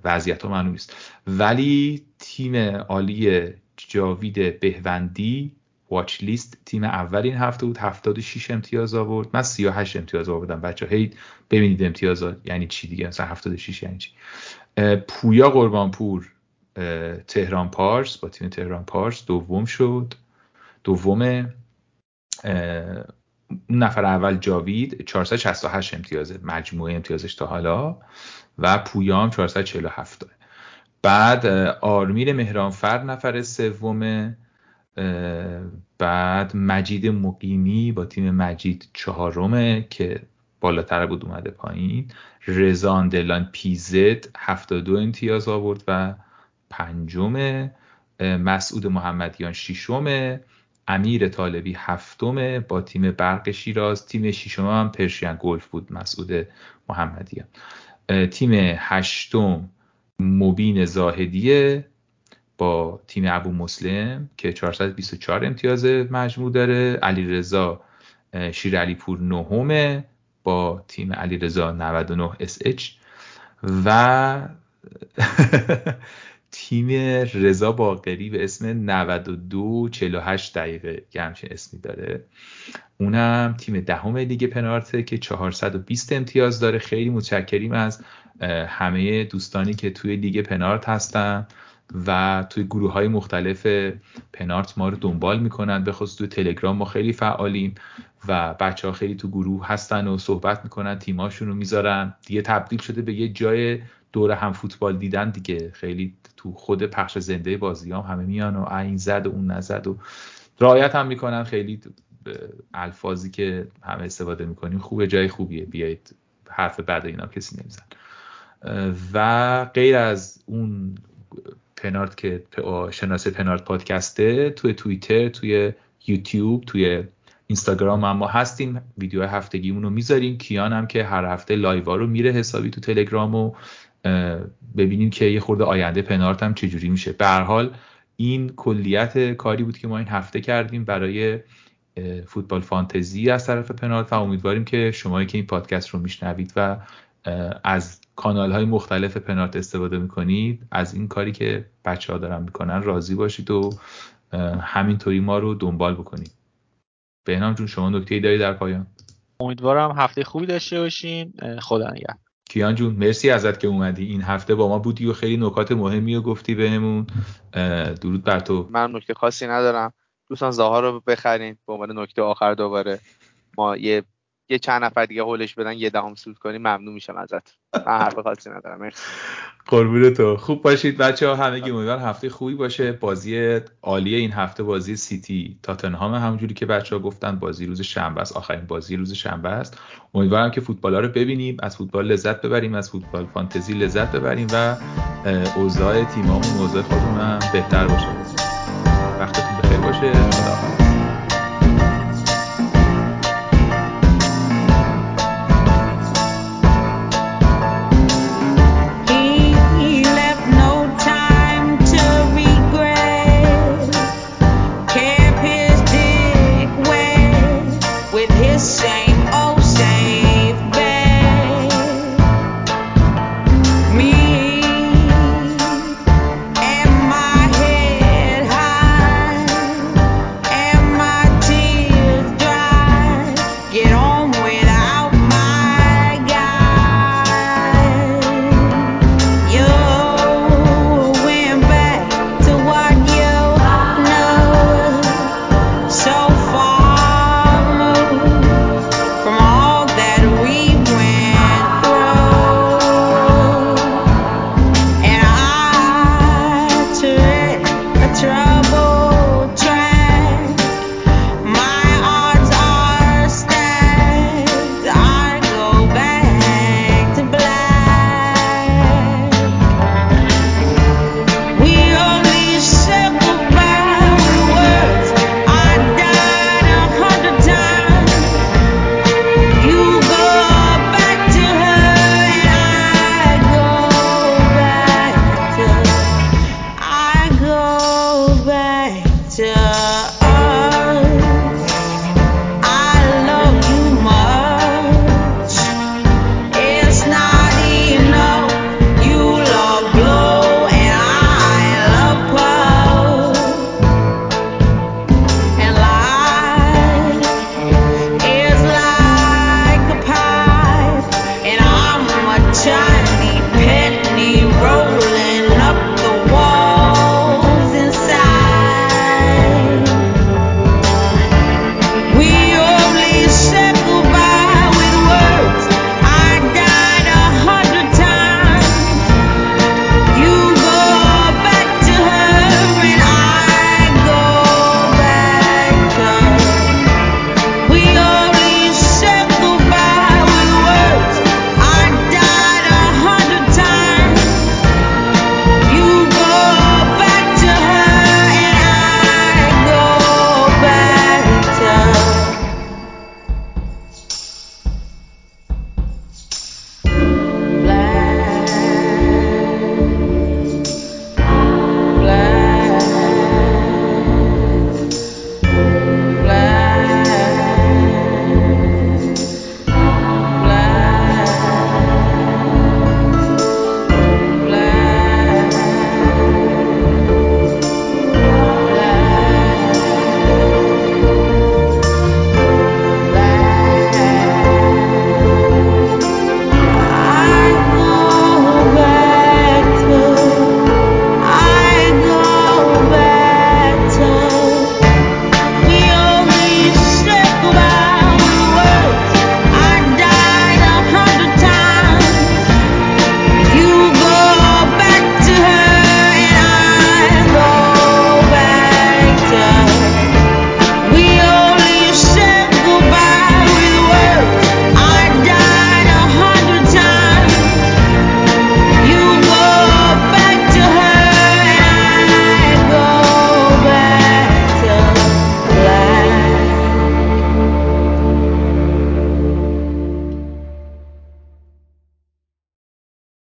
وضعیت ها معلوم نیست. ولی تیم عالی جاوید بهوندی واچ لیست تیم اول این هفته بود. 76 امتیاز آورد. من 38 امتیاز آوردم. بچه هی ببینید امتیاز یعنی چی دیگه؟ مثلا 76 یعنی چی؟ پویا قربانپور تهران پارس. با تیم تهران پارس دوم شد. دوم نفر اول جاوید 468 امتیازه مجموعه امتیازش تا حالا. و پویام 447 بعد آرمیر مهرانفر نفر سوم. بعد مجید مقیمی با تیم مجید چهارمه که بالاتر بود اومده پایین. رزان دلان پیزد 72 امتیاز آورد و پنجم مسعود محمدیان ششم امیر طالبی هفتم با تیم برق شیراز. تیم ششم هم پرشین گلف بود مسعود محمدیان. تیم هشتم مبین زاهدیه. با تیم ابو مسلم که 424 امتیاز مجموع داره. علی رضا شیر علی پور نهمه با تیم علیرضا 99 SH و تیم رضا باقری به اسم 92 48 دقیقه که همچین اسمی داره. اونم تیم دهم لیگ پنارته که 420 امتیاز داره. خیلی متشکریم از همه دوستانی که توی لیگ پنارت هستن. و توی گروه های مختلف پنارت ما رو دنبال می‌کنن. به خصوص توی تلگرام ما خیلی فعالیم و بچه ها خیلی تو گروه هستن و صحبت می‌کنن تیماشون رو می‌ذارن. دیگه تبدیل شده به یه جای دور هم فوتبال دیدن دیگه. خیلی تو خود پخش زنده بازی هم همه میان و این زد و اون نزد و رعایت هم می‌کنن. خیلی الفاظی که همه استفاده می‌کنیم خوبه جای خوبیه. بیایید حرف بعد اینا کسی نمیزن و غیر از اون پنارت که شناسه پنارت پادکسته توی توییتر توی یوتیوب توی اینستاگرام هم ما هستیم. ویدیو هفتگیمون رو می‌ذاریم. کیان هم که هر هفته لایوا رو میره حسابی تو تلگرام و ببینیم که یه خورده آینده پنارت هم چجوری میشه. به حال این کلیت کاری بود که ما این هفته کردیم برای فوتبال فانتزی از طرف پنارت و امیدواریم که شما که این پادکست رو میشنوید و از کانال های مختلف پنارت استفاده می‌کنید از این کاری که بچه ها دارن می‌کنن راضی باشید و همینطوری ما رو دنبال بکنید. بهنام جون شما نکته ای داری در پایان؟ امیدوارم هفته خوبی داشته باشین. خدا نگهدار. کیان جون مرسی ازت که اومدی. این هفته با ما بودی و خیلی نکات مهمی رو گفتی بهمون. درود بر تو. من نکته خاصی ندارم. دوستان زاها رو بخرین. به عنوان نکته آخر دوباره. ما یه یه چند نفر دیگه هولش بدن یه دهم سود کنی ممنون میشم ازت. من حرف خاصی ندارم قربون تو. خوب باشید بچه ها همگی امیدوارم هفته خوبی باشه. بازی عالی این هفته بازی سیتی تاتنهام همونجوری که بچه ها گفتن بازی روز شنبه است. آخرین بازی روز شنبه است. امیدوارم که فوتبال ها رو ببینیم از فوتبال لذت ببریم از فوتبال فانتزی لذت ببریم و اوضاع تیمامون اوضاع خودمون بهتر باشه. وقتتون بخیر باشه. خدا